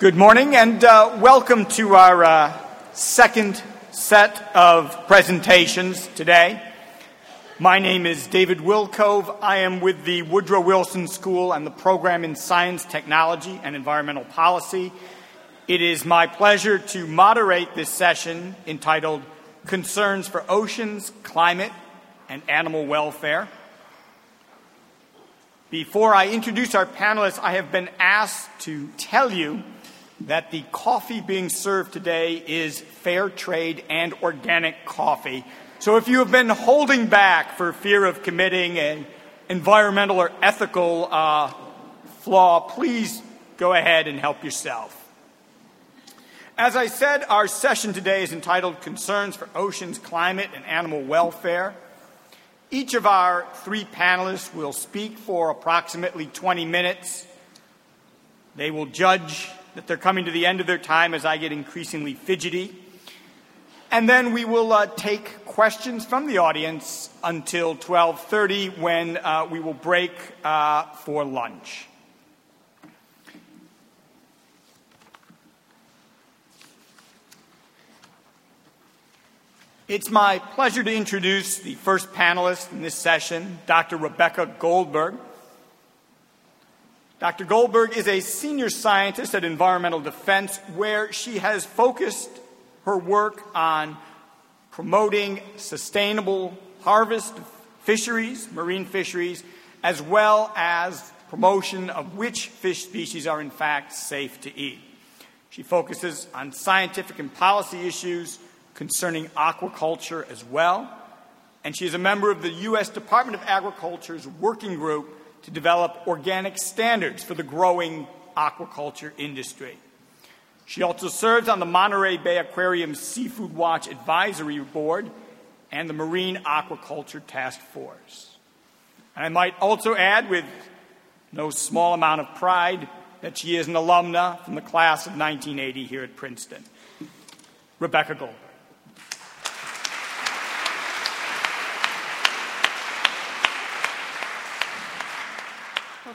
Good morning and uh, welcome to our uh, second set of presentations today. My name is David Wilcove. I am with the Woodrow Wilson School and the program in Science, Technology, and Environmental Policy. It is my pleasure to moderate this session entitled Concerns for Oceans, Climate, and Animal Welfare. Before I introduce our panelists, I have been asked to tell you that the coffee being served today is fair trade and organic coffee. So if you have been holding back for fear of committing an environmental or ethical uh, flaw, please go ahead and help yourself. As I said, our session today is entitled Concerns for Oceans, Climate, and Animal Welfare. Each of our three panelists will speak for approximately 20 minutes. They will judge that they're coming to the end of their time as I get increasingly fidgety. And then we will uh, take questions from the audience until 12:30 when uh, we will break uh, for lunch. It's my pleasure to introduce the first panelist in this session, Dr. Rebecca Goldburg. Dr. Goldburg is a senior scientist at Environmental Defense, where she has focused her work on promoting sustainable harvest fisheries, marine fisheries, as well as promotion of which fish species are in fact safe to eat. She focuses on scientific and policy issues concerning aquaculture as well, and she is a member of the U.S. Department of Agriculture's working group to develop organic standards for the growing aquaculture industry. She also serves on the Monterey Bay Aquarium Seafood Watch Advisory Board and the Marine Aquaculture Task Force. And I might also add, with no small amount of pride, that she is an alumna from the class of 1980 here at Princeton. Rebecca Goldburg.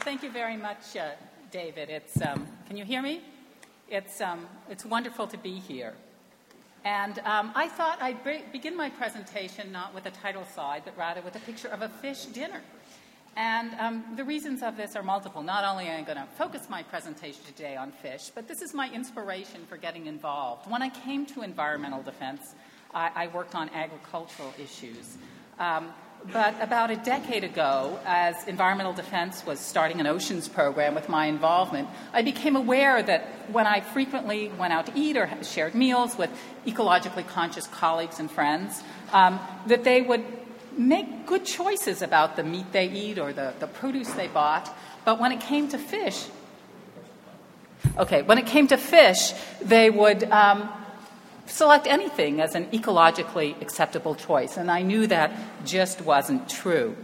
Thank you very much, uh, David. It's, um, can you hear me? It's, um, it's wonderful to be here. And um, I thought I'd be- begin my presentation not with a title slide, but rather with a picture of a fish dinner. And um, the reasons of this are multiple. Not only am I going to focus my presentation today on fish, but this is my inspiration for getting involved. When I came to environmental defense, I, I worked on agricultural issues. Um, but about a decade ago, as environmental defense was starting an oceans program with my involvement, I became aware that when I frequently went out to eat or shared meals with ecologically conscious colleagues and friends, um, that they would make good choices about the meat they eat or the, the produce they bought. But when it came to fish, okay, when it came to fish, they would um, select anything as an ecologically acceptable choice, and I knew that just wasn't true.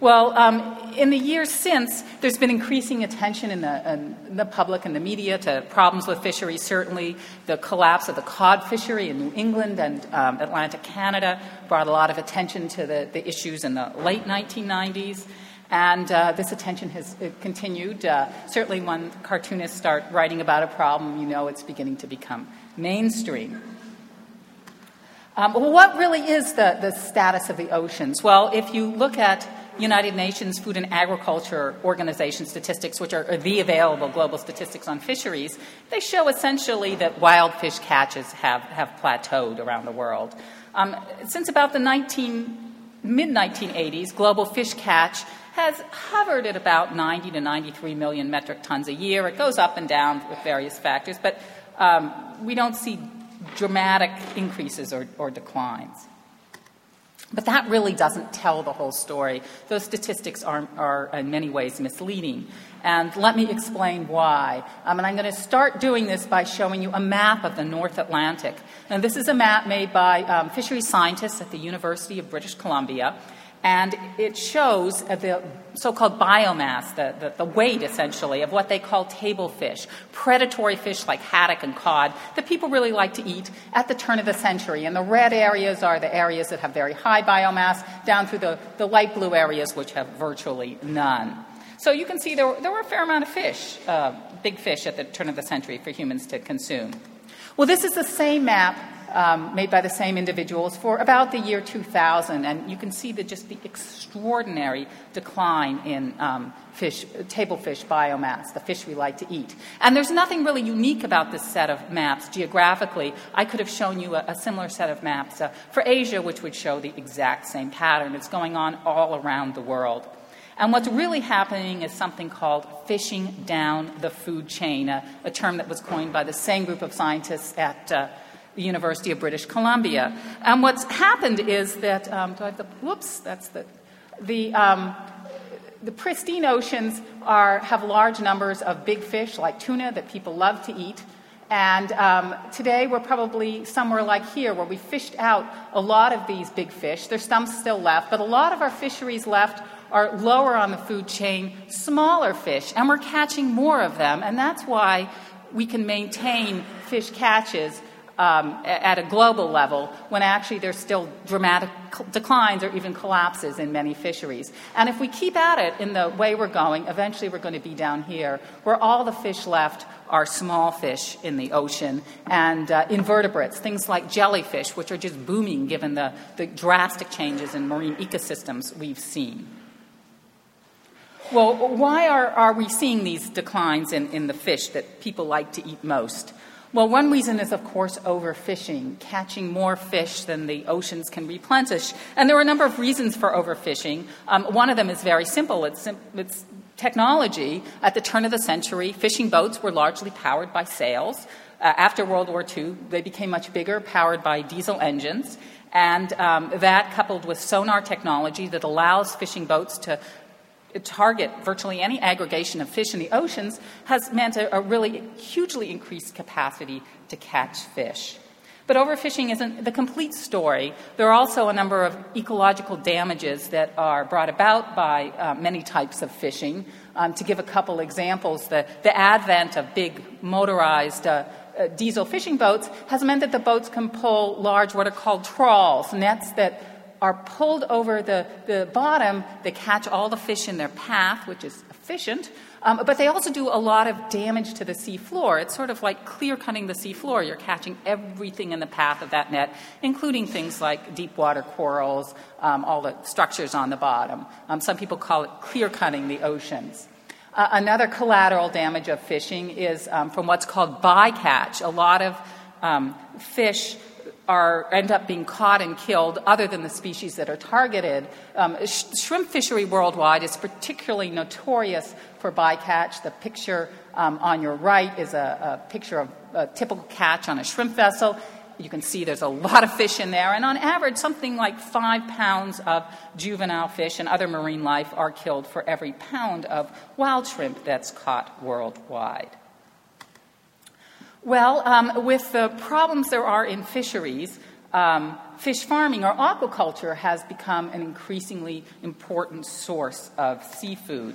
Well, um, in the years since, there's been increasing attention in the, in the, public and the media to problems with fisheries. Certainly, the collapse of the cod fishery in New England and um, Atlantic Canada brought a lot of attention to the, the issues in the late 1990s. And uh, this attention has uh, continued. Uh, certainly, when cartoonists start writing about a problem, you know it's beginning to become mainstream. Um, well, what really is the, the status of the oceans? Well, if you look at United Nations Food and Agriculture Organization statistics, which are the available global statistics on fisheries, they show essentially that wild fish catches have, have plateaued around the world. Um, since about the 19, mid 1980s, global fish catch has hovered at about 90 to 93 million metric tons a year. It goes up and down with various factors, but um, we don't see dramatic increases or, or declines. But that really doesn't tell the whole story. Those statistics are, are in many ways misleading. And let me explain why. Um, and I'm going to start doing this by showing you a map of the North Atlantic. And this is a map made by um, fisheries scientists at the University of British Columbia and it shows the so called biomass, the, the, the, weight essentially of what they call table fish, predatory fish like haddock and cod that people really like to eat at the turn of the century. And the red areas are the areas that have very high biomass, down through the, the light blue areas which have virtually none. So you can see there, there were a fair amount of fish, uh, big fish at the turn of the century for humans to consume. Well, this is the same map um, made by the same individuals for about the year 2000, and you can see the, just the extraordinary decline in um, fish, table fish biomass, the fish we like to eat. And there's nothing really unique about this set of maps geographically. I could have shown you a, a similar set of maps uh, for Asia, which would show the exact same pattern. It's going on all around the world. And what's really happening is something called fishing down the food chain, a, a term that was coined by the same group of scientists at uh, the University of British Columbia. And what's happened is that, um, do I have the, whoops, that's the, the, um, the pristine oceans are, have large numbers of big fish like tuna that people love to eat. And um, today we're probably somewhere like here where we fished out a lot of these big fish. There's some still left, but a lot of our fisheries left are lower on the food chain, smaller fish, and we're catching more of them. And that's why we can maintain fish catches um, at a global level when actually there's still dramatic declines or even collapses in many fisheries. And if we keep at it in the way we're going, eventually we're going to be down here where all the fish left are small fish in the ocean and uh, invertebrates, things like jellyfish, which are just booming given the, the drastic changes in marine ecosystems we've seen. Well, why are, are we seeing these declines in, in the fish that people like to eat most? Well, one reason is, of course, overfishing, catching more fish than the oceans can replenish. And there are a number of reasons for overfishing. Um, one of them is very simple it's, it's technology. At the turn of the century, fishing boats were largely powered by sails. Uh, after World War II, they became much bigger, powered by diesel engines. And um, that, coupled with sonar technology that allows fishing boats to target virtually any aggregation of fish in the oceans has meant a, a, really hugely increased capacity to catch fish. But overfishing isn't the complete story. There are also a number of ecological damages that are brought about by uh, many types of fishing. Um, to give a couple examples, the, the advent of big motorized uh, uh, diesel fishing boats has meant that the boats can pull large, what are called trawls, nets that are pulled over the, the bottom. They catch all the fish in their path, which is efficient, um, but they also do a lot of damage to the seafloor. It's sort of like clear cutting the seafloor. You're catching everything in the path of that net, including things like deep water corals, um, all the structures on the bottom. Um, some people call it clear cutting the oceans. Uh, another collateral damage of fishing is um, from what's called bycatch. A lot of um, fish are end up being caught and killed other than the species that are targeted. Um, sh- shrimp fishery worldwide is particularly notorious for bycatch. The picture um, on your right is a, a, picture of a typical catch on a shrimp vessel. You can see there's a lot of fish in there, and on average, something like five pounds of juvenile fish and other marine life are killed for every pound of wild shrimp that's caught worldwide. Well, um, with the problems there are in fisheries, um, fish farming or aquaculture has become an increasingly important source of seafood.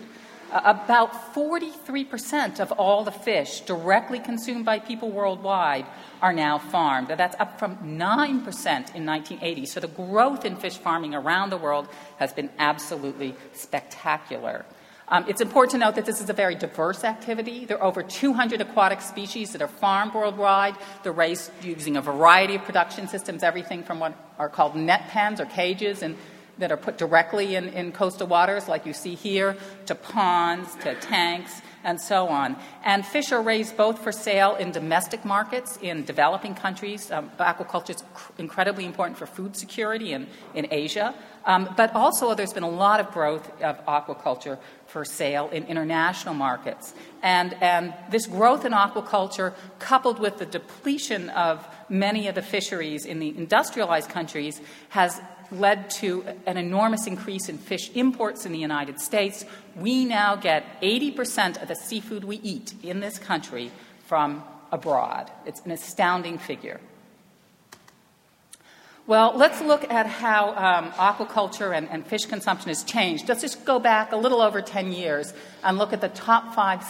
Uh, about 43% of all the fish directly consumed by people worldwide are now farmed. That's up from 9% in 1980. So the growth in fish farming around the world has been absolutely spectacular. Um, it's important to note that this is a very diverse activity. There are over 200 aquatic species that are farmed worldwide. They're raised using a variety of production systems, everything from what are called net pens or cages and that are put directly in, in coastal waters, like you see here, to ponds, to tanks, and so on. And fish are raised both for sale in domestic markets in developing countries. Um, aquaculture is cr- incredibly important for food security in, in Asia. Um, but also, there's been a lot of growth of aquaculture for sale in international markets. And, and this growth in aquaculture, coupled with the depletion of many of the fisheries in the industrialized countries, has led to an enormous increase in fish imports in the United States. We now get 80% of the seafood we eat in this country from abroad. It's an astounding figure. Well, let's look at how um, aquaculture and, and, fish consumption has changed. Let's just go back a little over 10 years and look at the top five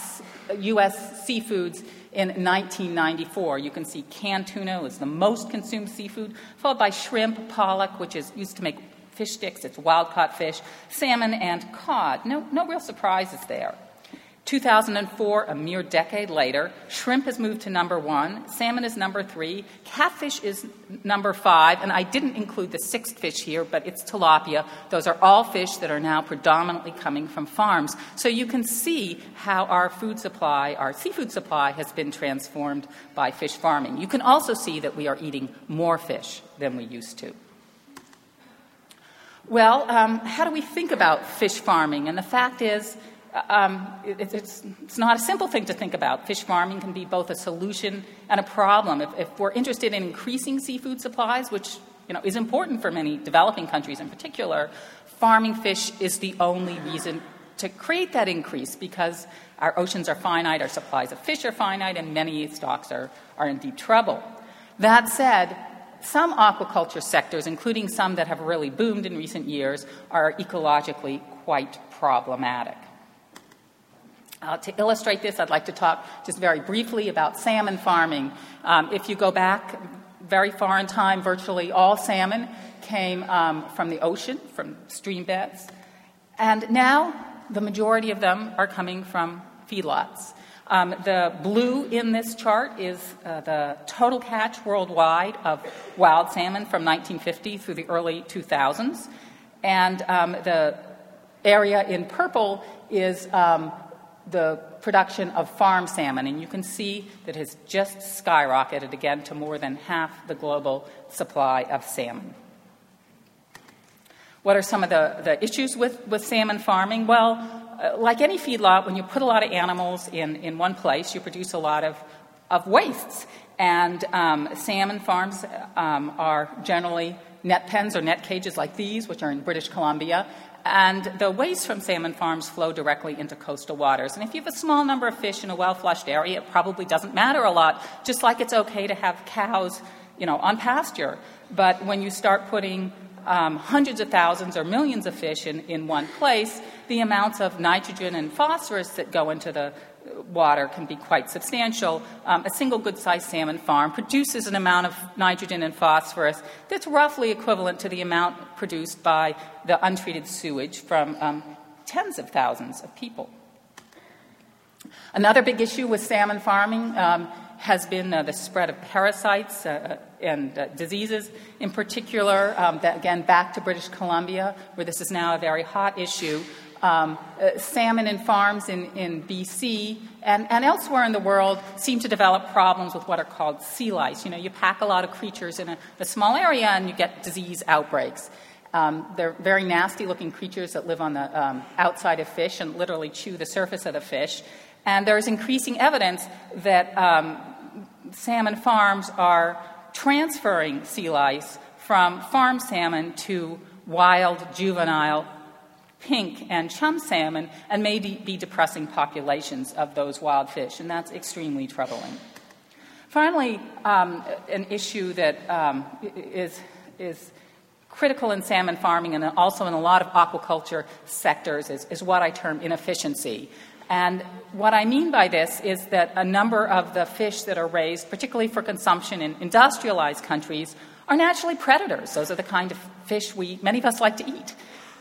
U.S. seafoods in 1994. You can see canned tuna was the most consumed seafood, followed by shrimp, pollock, which is used to make fish sticks, it's wild caught fish, salmon, and cod. No, no real surprises there. 2004, a mere decade later, shrimp has moved to number one, salmon is number three, catfish is number five, and I didn't include the sixth fish here, but it's tilapia. Those are all fish that are now predominantly coming from farms. So you can see how our food supply, our seafood supply, has been transformed by fish farming. You can also see that we are eating more fish than we used to. Well, um, how do we think about fish farming? And the fact is, um, it, it's, it's, not a simple thing to think about. Fish farming can be both a solution and a problem. If, if, we're interested in increasing seafood supplies, which you know, is important for many developing countries in particular, farming fish is the only reason to create that increase because our oceans are finite, our supplies of fish are finite, and many stocks are, are in deep trouble. That said, some aquaculture sectors, including some that have really boomed in recent years, are ecologically quite problematic. Uh, to illustrate this, I'd like to talk just very briefly about salmon farming. Um, if you go back very far in time, virtually all salmon came um, from the ocean, from stream beds. And now the majority of them are coming from feedlots. Um, the blue in this chart is uh, the total catch worldwide of wild salmon from 1950 through the early 2000s. And um, the area in purple is um, the production of farm salmon, and you can see that has just skyrocketed again to more than half the global supply of salmon. What are some of the, the issues with, with salmon farming? Well, uh, like any feedlot, when you put a lot of animals in, in one place, you produce a lot of, of wastes. And um, salmon farms um, are generally net pens or net cages like these, which are in British Columbia, and the waste from salmon farms flow directly into coastal waters. And if you have a small number of fish in a well flushed area, it probably doesn't matter a lot, just like it's okay to have cows, you know, on pasture. But when you start putting um, hundreds of thousands or millions of fish in, in one place, the amounts of nitrogen and phosphorus that go into the water can be quite substantial. Um, a single good sized salmon farm produces an amount of nitrogen and phosphorus that's roughly equivalent to the amount produced by the untreated sewage from um, tens of thousands of people. Another big issue with salmon farming um, has been uh, the spread of parasites uh, and uh, diseases, in particular, um, that, again, back to British Columbia, where this is now a very hot issue um, uh, salmon in farms in, in BC and, and elsewhere in the world seem to develop problems with what are called sea lice. You know, you pack a lot of creatures in a, a small area and you get disease outbreaks. Um, they're very nasty looking creatures that live on the um, outside of fish and literally chew the surface of the fish. And there's increasing evidence that um, salmon farms are transferring sea lice from farm salmon to wild juvenile pink and chum salmon and may be depressing populations of those wild fish, and that's extremely troubling. Finally, um, an issue that um, is, is critical in salmon farming and also in a lot of aquaculture sectors is, is what I term inefficiency. And what I mean by this is that a number of the fish that are raised, particularly for consumption in industrialized countries, are naturally predators. Those are the kind of fish we, many of us like to eat.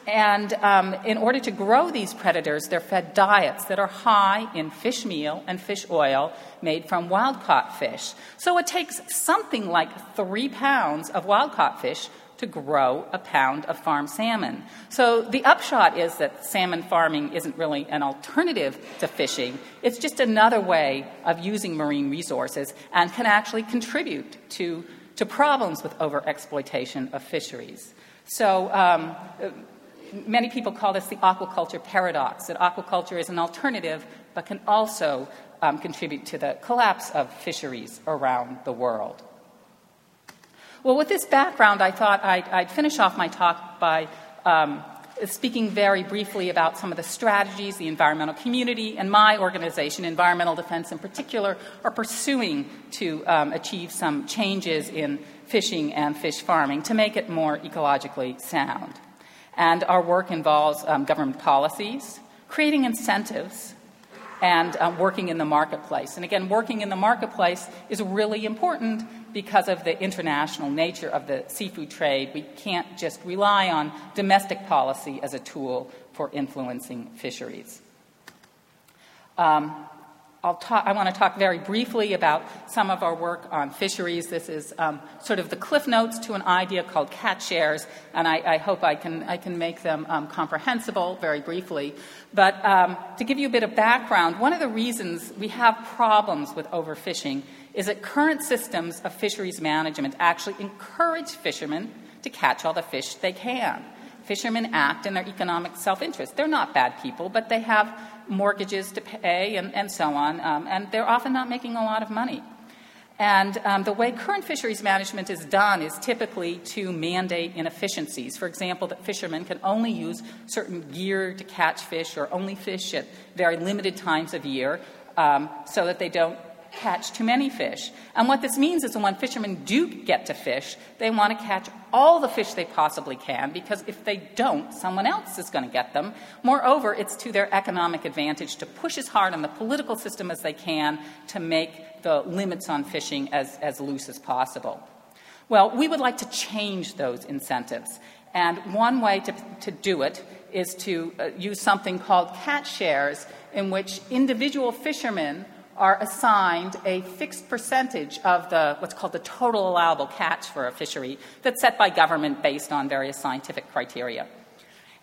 And um, in order to grow these predators, they're fed diets that are high in fish meal and fish oil made from wild caught fish. So it takes something like three pounds of wild caught fish to grow a pound of farm salmon. So the upshot is that salmon farming isn't really an alternative to fishing, it's just another way of using marine resources and can actually contribute to, to problems with overexploitation of fisheries. So, um, many people call this the aquaculture paradox that aquaculture is an alternative but can also um, contribute to the collapse of fisheries around the world. Well, with this background, I thought I'd, I'd finish off my talk by um, speaking very briefly about some of the strategies the environmental community and my organization, Environmental Defense in particular, are pursuing to um, achieve some changes in fishing and fish farming to make it more ecologically sound. And our work involves um, government policies, creating incentives, and um, working in the marketplace. And again, working in the marketplace is really important because of the international nature of the seafood trade. We can't just rely on domestic policy as a tool for influencing fisheries. Um, Talk, i want to talk very briefly about some of our work on fisheries. This is um, sort of the cliff notes to an idea called catch shares, and I, I hope I can, I can make them um, comprehensible very briefly. But um, to give you a bit of background, one of the reasons we have problems with overfishing is that current systems of fisheries management actually encourage fishermen to catch all the fish they can. Fishermen act in their economic self interest. They're not bad people, but they have mortgages to pay and, and so on, um, and they're often not making a lot of money. And um, the way current fisheries management is done is typically to mandate inefficiencies. For example, that fishermen can only use certain gear to catch fish or only fish at very limited times of year um, so that they don't catch too many fish. And what this means is that when fishermen do get to fish, they want to catch all the fish they possibly can because if they don't, someone else is going to get them. Moreover, it's to their economic advantage to push as hard on the political system as they can to make the limits on fishing as, as loose as possible. Well, we would like to change those incentives. And one way to, to do it is to uh, use something called catch shares, in which individual fishermen are assigned a fixed percentage of the what's called the total allowable catch for a fishery that's set by government based on various scientific criteria.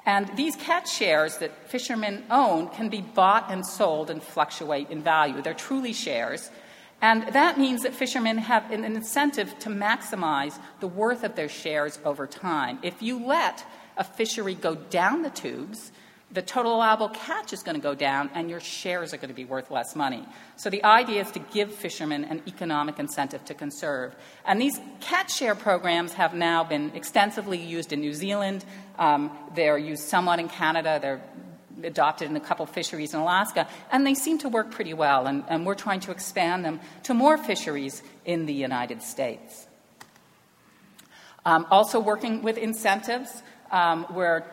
And these catch shares that fishermen own can be bought and sold and fluctuate in value. They're truly shares. And that means that fishermen have an incentive to maximize the worth of their shares over time. If you let a fishery go down the tubes, the total allowable catch is going to go down and your shares are going to be worth less money. So the idea is to give fishermen an economic incentive to conserve. And these catch share programs have now been extensively used in New Zealand. Um, they're used somewhat in Canada. They're adopted in a couple fisheries in Alaska, and they seem to work pretty well. And, and we're trying to expand them to more fisheries in the United States. Um, also, working with incentives. Um, we're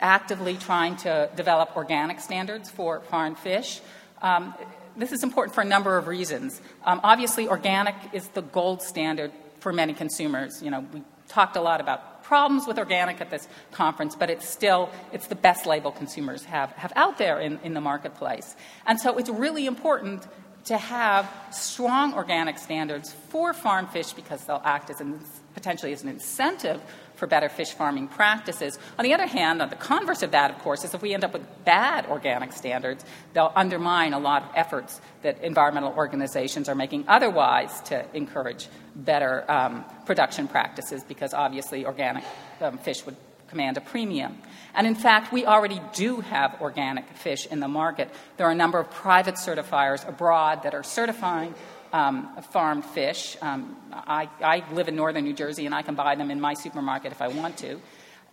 actively trying to develop organic standards for farm fish. Um, this is important for a number of reasons. Um, obviously, organic is the gold standard for many consumers. You know, we talked a lot about problems with organic at this conference, but it's still it's the best label consumers have, have out there in, in the marketplace. And so it's really important to have strong organic standards for farm fish because they'll act as an, potentially as an incentive for better fish farming practices. On the other hand, on the converse of that, of course, is if we end up with bad organic standards, they'll undermine a lot of efforts that environmental organizations are making otherwise to encourage better um, production practices because obviously organic um, fish would command a premium. And in fact, we already do have organic fish in the market. There are a number of private certifiers abroad that are certifying um, farmed fish. Um, I, I, live in northern New Jersey and I can buy them in my supermarket if I want to.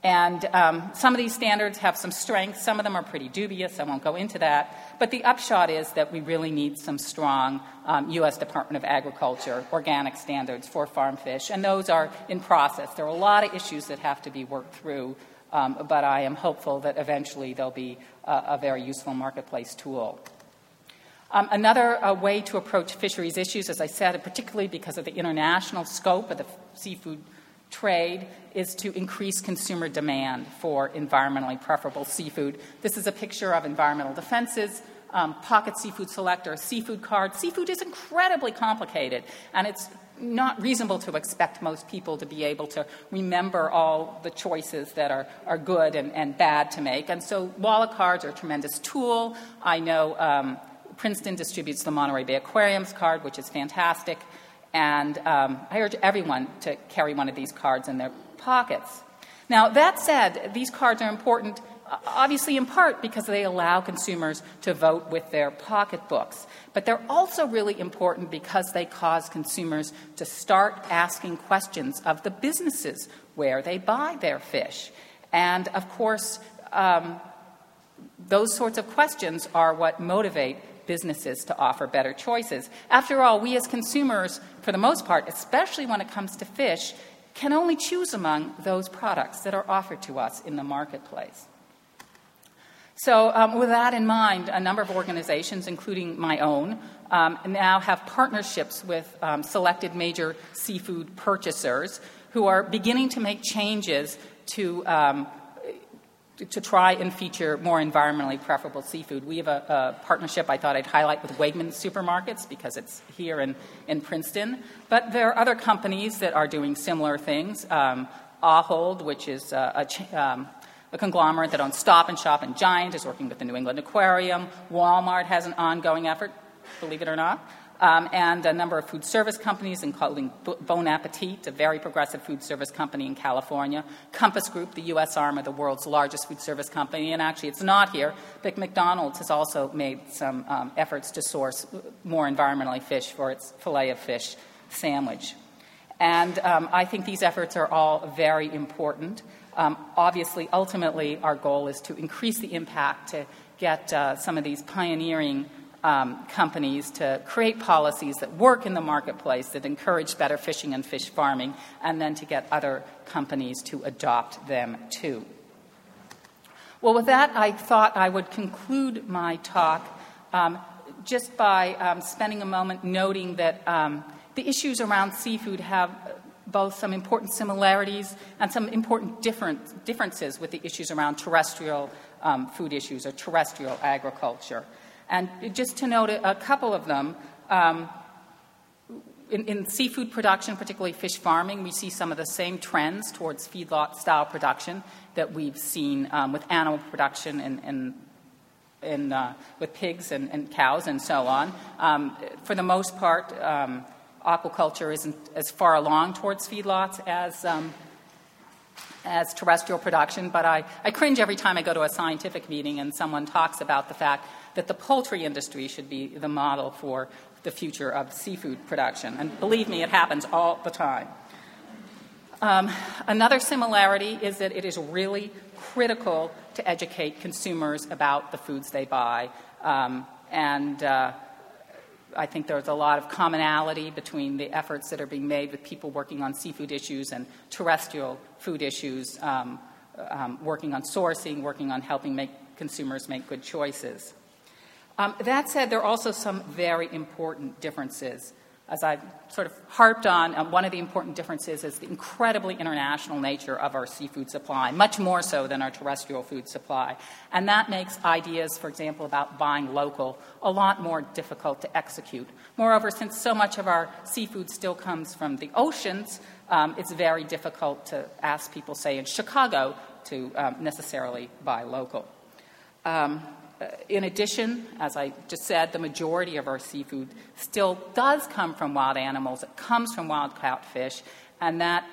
And um, some of these standards have some strength, some of them are pretty dubious, I won't go into that. But the upshot is that we really need some strong U.S. Um, Department of Agriculture organic standards for farm fish, and those are in process. There are a lot of issues that have to be worked through, um, but I am hopeful that eventually they'll be a, a very useful marketplace tool. Um, another uh, way to approach fisheries issues, as I said, particularly because of the international scope of the seafood trade, is to increase consumer demand for environmentally preferable seafood. This is a picture of environmental defenses. Um, pocket seafood selector, seafood card. Seafood is incredibly complicated, and it's not reasonable to expect most people to be able to remember all the choices that are, are good and, and bad to make. And so wallet cards are a tremendous tool. I know um, Princeton distributes the Monterey Bay Aquariums card, which is fantastic. And um, I urge everyone to carry one of these cards in their pockets. Now, that said, these cards are important, obviously, in part because they allow consumers to vote with their pocketbooks. But they're also really important because they cause consumers to start asking questions of the businesses where they buy their fish. And of course, um, those sorts of questions are what motivate businesses to offer better choices. After all, we as consumers, for the most part, especially when it comes to fish, can only choose among those products that are offered to us in the marketplace. So, um, with that in mind, a number of organizations, including my own, um, now have partnerships with um, selected major seafood purchasers who are beginning to make changes to to try and feature more environmentally preferable seafood. We have a, a, partnership I thought I'd highlight with Wegmans supermarkets because it's here in, in Princeton. But there are other companies that are doing similar things. Um, Ahold, which is a, a, um, a, conglomerate that owns Stop and Shop and Giant, is working with the New England Aquarium. Walmart has an ongoing effort, believe it or not um, and a number of food service companies, including Bon Appetit, a very progressive food service company in California, Compass Group, the U.S. arm of the world's largest food service company, and actually it's not here, but McDonald's has also made some um, efforts to source more environmentally fish for its filet of fish sandwich. And um, I think these efforts are all very important. Um, obviously, ultimately, our goal is to increase the impact to get uh, some of these pioneering um, companies to create policies that work in the marketplace that encourage better fishing and fish farming, and then to get other companies to adopt them too. Well, with that, I thought I would conclude my talk um, just by um, spending a moment noting that um, the issues around seafood have both some important similarities and some important different, differences with the issues around terrestrial um, food issues or terrestrial agriculture. And just to note a, couple of them, um, in, in, seafood production, particularly fish farming, we see some of the same trends towards feedlot style production that we've seen um, with animal production and, and in, uh, with pigs and, and, cows and so on. Um, for the most part, um, aquaculture isn't as far along towards feedlots as, um, as terrestrial production, but I, I cringe every time I go to a scientific meeting and someone talks about the fact that the poultry industry should be the model for the future of seafood production. And believe me, it happens all the time. Um, another similarity is that it is really critical to educate consumers about the foods they buy. Um, and uh, I think there's a lot of commonality between the efforts that are being made with people working on seafood issues and terrestrial food issues, um, um working on sourcing, working on helping make consumers make good choices. Um, that said, there are also some very important differences. As I've sort of harped on, um, one of the important differences is the incredibly international nature of our seafood supply, much more so than our terrestrial food supply. And that makes ideas, for example, about buying local a lot more difficult to execute. Moreover, since so much of our seafood still comes from the oceans, um, it's very difficult to ask people, say, in Chicago, to um, necessarily buy local. Um, in addition, as I just said, the majority of our seafood still does come from wild animals. It comes from wild caught fish, and that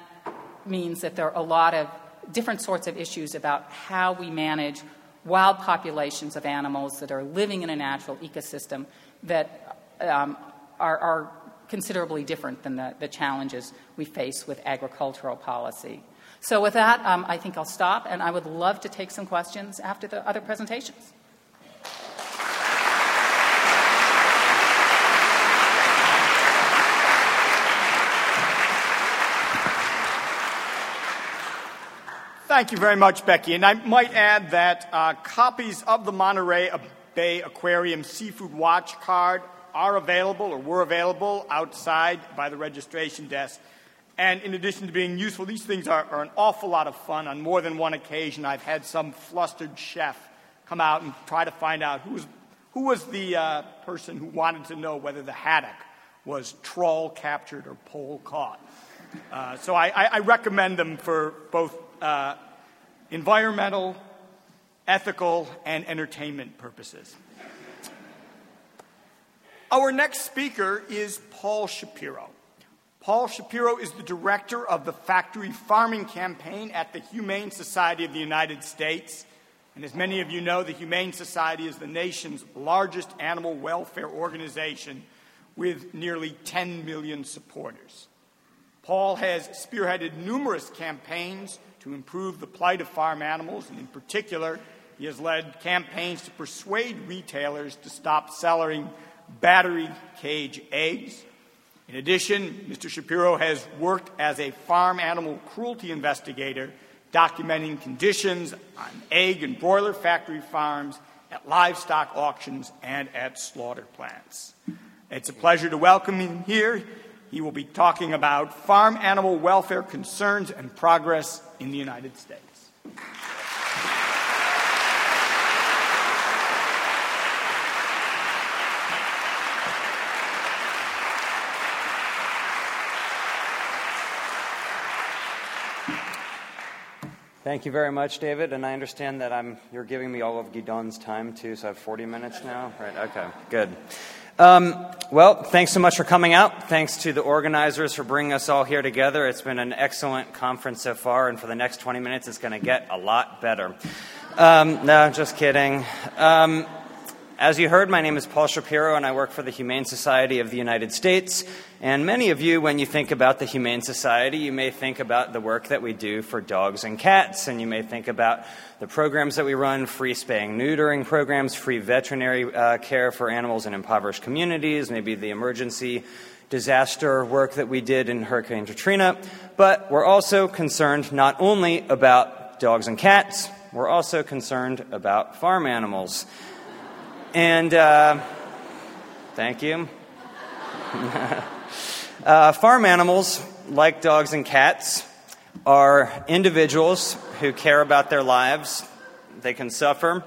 means that there are a lot of different sorts of issues about how we manage wild populations of animals that are living in a natural ecosystem that um, are, are, considerably different than the, the, challenges we face with agricultural policy. So, with that, um, I think I'll stop, and I would love to take some questions after the other presentations. Thank you very much, Becky. And I might add that uh, copies of the Monterey Bay Aquarium Seafood Watch card are available or were available outside by the registration desk. And in addition to being useful, these things are, are an awful lot of fun. On more than one occasion, I've had some flustered chef come out and try to find out who was, who was the uh, person who wanted to know whether the haddock was trawl captured or pole caught. Uh, so I, I, I, recommend them for both uh, environmental, ethical, and entertainment purposes. Our next speaker is Paul Shapiro. Paul Shapiro is the director of the Factory Farming Campaign at the Humane Society of the United States. And as many of you know, the Humane Society is the nation's largest animal welfare organization with nearly 10 million supporters. Paul has spearheaded numerous campaigns to improve the plight of farm animals, and in particular, he has led campaigns to persuade retailers to stop selling battery cage eggs. In addition, Mr. Shapiro has worked as a farm animal cruelty investigator documenting conditions on egg and broiler factory farms, at livestock auctions, and at slaughter plants. It's a pleasure to welcome him here. He will be talking about farm animal welfare concerns and progress in the United States. Thank you very much, David. And I understand that I'm, you're giving me all of Gidon's time too, so I have 40 minutes now? Right, okay, good. Um, well, thanks so much for coming out. Thanks to the organizers for bringing us all here together. It's been an excellent conference so far, and for the next 20 minutes, it's going to get a lot better. Um, no, just kidding. Um, as you heard, my name is Paul Shapiro, and I work for the Humane Society of the United States. And many of you, when you think about the Humane Society, you may think about the work that we do for dogs and cats, and you may think about the programs that we run free spaying, neutering programs, free veterinary uh, care for animals in impoverished communities, maybe the emergency disaster work that we did in Hurricane Katrina. But we're also concerned not only about dogs and cats, we're also concerned about farm animals. And uh, thank you. uh, farm animals, like dogs and cats, are individuals who care about their lives. They can suffer.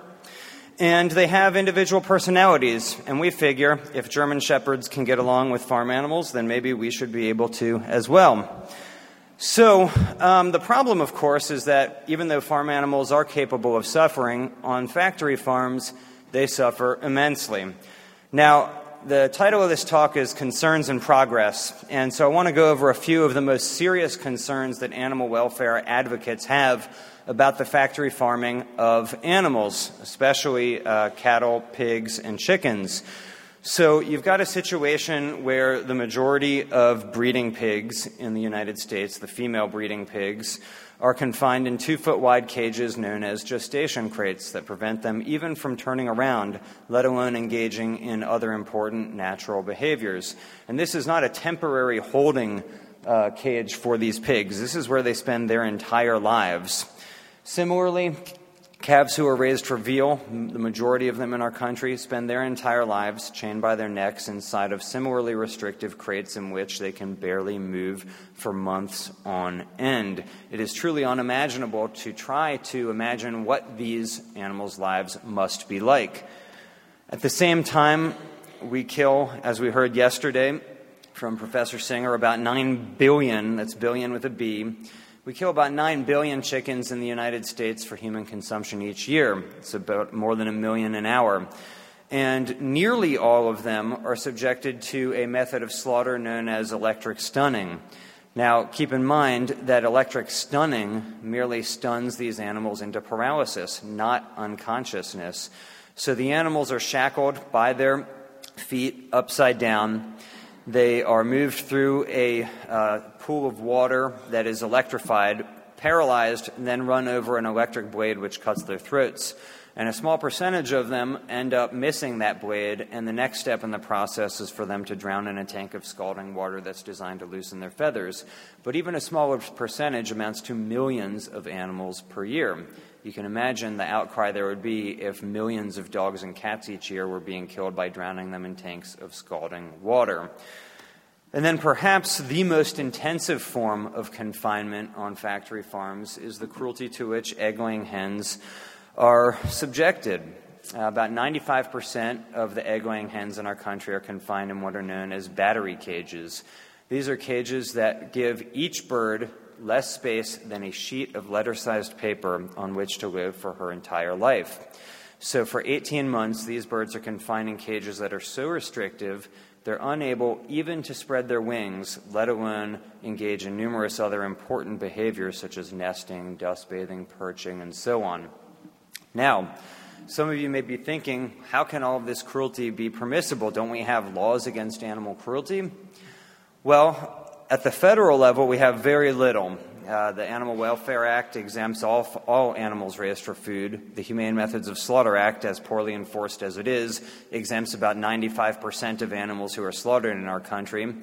And they have individual personalities. And we figure if German Shepherds can get along with farm animals, then maybe we should be able to as well. So, um, the problem, of course, is that even though farm animals are capable of suffering, on factory farms, they suffer immensely. Now, the title of this talk is Concerns in Progress, and so I want to go over a few of the most serious concerns that animal welfare advocates have about the factory farming of animals, especially uh, cattle, pigs, and chickens. So, you've got a situation where the majority of breeding pigs in the United States, the female breeding pigs, are confined in two foot wide cages known as gestation crates that prevent them even from turning around, let alone engaging in other important natural behaviors. And this is not a temporary holding uh, cage for these pigs, this is where they spend their entire lives. Similarly, Calves who are raised for veal, the majority of them in our country, spend their entire lives chained by their necks inside of similarly restrictive crates in which they can barely move for months on end. It is truly unimaginable to try to imagine what these animals' lives must be like. At the same time, we kill, as we heard yesterday from Professor Singer, about 9 billion, that's billion with a B, we kill about 9 billion chickens in the United States for human consumption each year. It's about more than a million an hour. And nearly all of them are subjected to a method of slaughter known as electric stunning. Now, keep in mind that electric stunning merely stuns these animals into paralysis, not unconsciousness. So the animals are shackled by their feet upside down they are moved through a uh, pool of water that is electrified, paralyzed, and then run over an electric blade which cuts their throats. And a small percentage of them end up missing that blade, and the next step in the process is for them to drown in a tank of scalding water that's designed to loosen their feathers. But even a smaller percentage amounts to millions of animals per year. You can imagine the outcry there would be if millions of dogs and cats each year were being killed by drowning them in tanks of scalding water. And then, perhaps the most intensive form of confinement on factory farms is the cruelty to which egg laying hens are subjected. Uh, about 95% of the egg laying hens in our country are confined in what are known as battery cages. These are cages that give each bird less space than a sheet of letter sized paper on which to live for her entire life. So, for 18 months, these birds are confined in cages that are so restrictive they're unable even to spread their wings, let alone engage in numerous other important behaviors such as nesting, dust bathing, perching, and so on. Now, some of you may be thinking, how can all of this cruelty be permissible? Don't we have laws against animal cruelty? Well, at the federal level, we have very little. Uh, the Animal Welfare Act exempts all, all animals raised for food. The Humane Methods of Slaughter Act, as poorly enforced as it is, exempts about 95% of animals who are slaughtered in our country.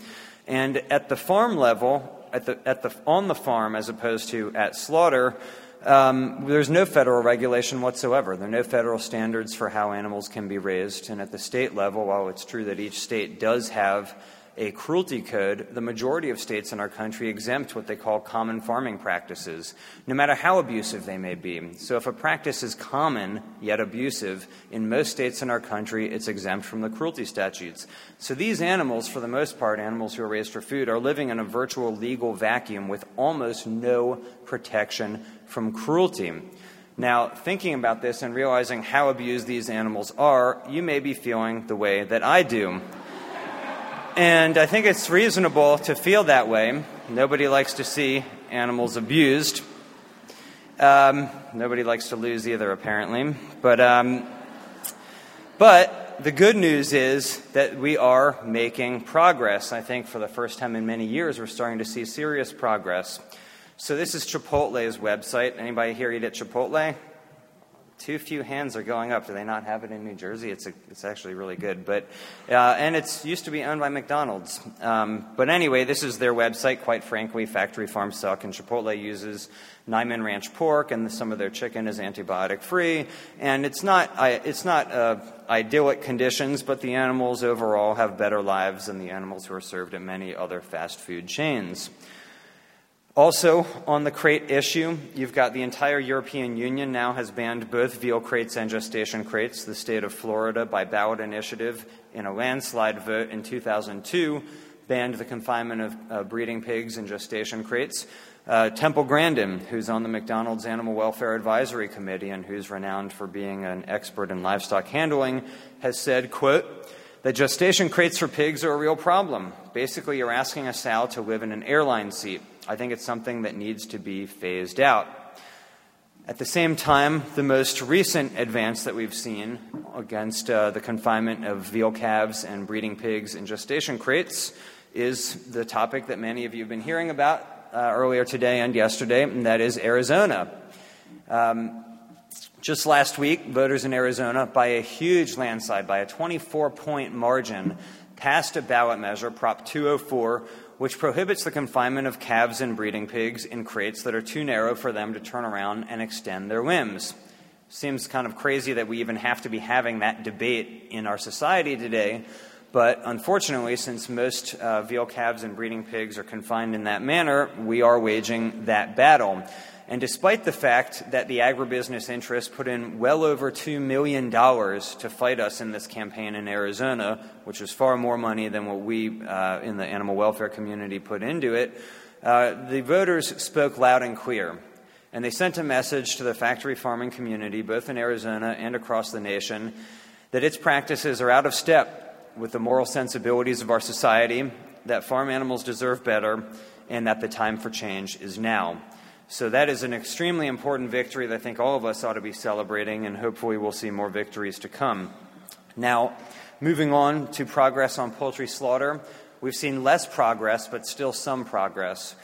And at the farm level, at the, at the, on the farm as opposed to at slaughter, um, there's no federal regulation whatsoever. There are no federal standards for how animals can be raised. And at the state level, while it's true that each state does have a cruelty code, the majority of states in our country exempt what they call common farming practices, no matter how abusive they may be. So, if a practice is common yet abusive, in most states in our country, it's exempt from the cruelty statutes. So, these animals, for the most part, animals who are raised for food, are living in a virtual legal vacuum with almost no protection from cruelty. Now, thinking about this and realizing how abused these animals are, you may be feeling the way that I do. And I think it's reasonable to feel that way. Nobody likes to see animals abused. Um, nobody likes to lose either, apparently. But, um, but the good news is that we are making progress. I think for the first time in many years, we're starting to see serious progress. So this is Chipotle's website. Anybody here eat at Chipotle? Too few hands are going up. Do they not have it in New Jersey? It's, a, it's actually really good. But, uh, and it's used to be owned by McDonald's. Um, but anyway, this is their website. Quite frankly, factory farms suck, and Chipotle uses Niman Ranch pork, and some of their chicken is antibiotic free. And it's not, it's not uh, idyllic conditions, but the animals overall have better lives than the animals who are served at many other fast food chains. Also, on the crate issue, you've got the entire European Union now has banned both veal crates and gestation crates. The state of Florida, by ballot initiative, in a landslide vote in 2002, banned the confinement of uh, breeding pigs in gestation crates. Uh, Temple Grandin, who's on the McDonald's Animal Welfare Advisory Committee and who's renowned for being an expert in livestock handling, has said, quote, that gestation crates for pigs are a real problem. Basically, you're asking a sow to live in an airline seat. I think it's something that needs to be phased out. At the same time, the most recent advance that we've seen against uh, the confinement of veal calves and breeding pigs in gestation crates is the topic that many of you have been hearing about uh, earlier today and yesterday, and that is Arizona. Um, just last week, voters in Arizona, by a huge landslide, by a 24 point margin, passed a ballot measure, Prop 204, which prohibits the confinement of calves and breeding pigs in crates that are too narrow for them to turn around and extend their limbs. Seems kind of crazy that we even have to be having that debate in our society today, but unfortunately, since most uh, veal calves and breeding pigs are confined in that manner, we are waging that battle. And despite the fact that the agribusiness interests put in well over $2 million to fight us in this campaign in Arizona, which is far more money than what we uh, in the animal welfare community put into it, uh, the voters spoke loud and clear. And they sent a message to the factory farming community, both in Arizona and across the nation, that its practices are out of step with the moral sensibilities of our society, that farm animals deserve better, and that the time for change is now. So that is an extremely important victory that I think all of us ought to be celebrating, and hopefully we'll see more victories to come. Now, moving on to progress on poultry slaughter, we've seen less progress, but still some progress.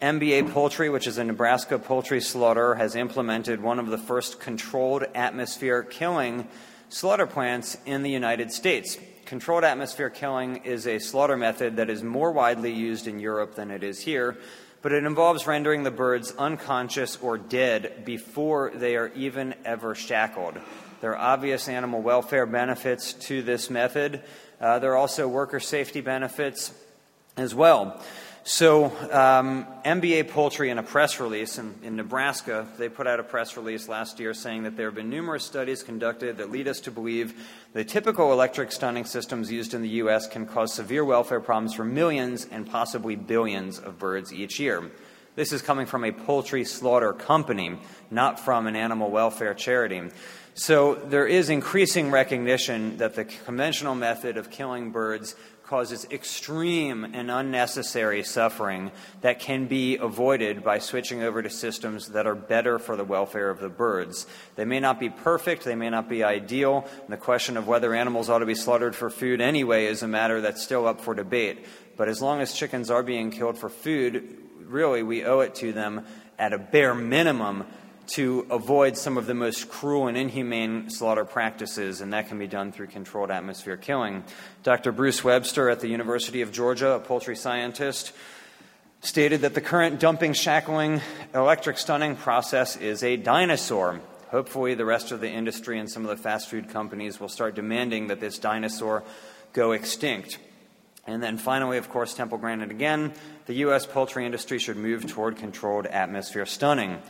MBA Poultry, which is a Nebraska poultry slaughter, has implemented one of the first controlled atmosphere killing slaughter plants in the United States. Controlled atmosphere killing is a slaughter method that is more widely used in Europe than it is here but it involves rendering the birds unconscious or dead before they are even ever shackled. There are obvious animal welfare benefits to this method. Uh, there are also worker safety benefits as well. So, um, MBA Poultry, in a press release in, in, Nebraska, they put out a press release last year saying that there have been numerous studies conducted that lead us to believe the typical electric stunning systems used in the U.S. can cause severe welfare problems for millions and possibly billions of birds each year. This is coming from a poultry slaughter company, not from an animal welfare charity. So, there is increasing recognition that the conventional method of killing birds causes extreme and unnecessary suffering that can be avoided by switching over to systems that are better for the welfare of the birds. They may not be perfect, they may not be ideal, and the question of whether animals ought to be slaughtered for food anyway is a matter that's still up for debate. But as long as chickens are being killed for food, really we owe it to them at a bare minimum to avoid some of the most cruel and inhumane slaughter practices, and that can be done through controlled atmosphere killing. Dr. Bruce Webster at the University of Georgia, a poultry scientist, stated that the current dumping, shackling, electric stunning process is a dinosaur. Hopefully, the rest of the industry and some of the fast food companies will start demanding that this dinosaur go extinct. And then finally, of course, Temple Grandin again the U.S. poultry industry should move toward controlled atmosphere stunning.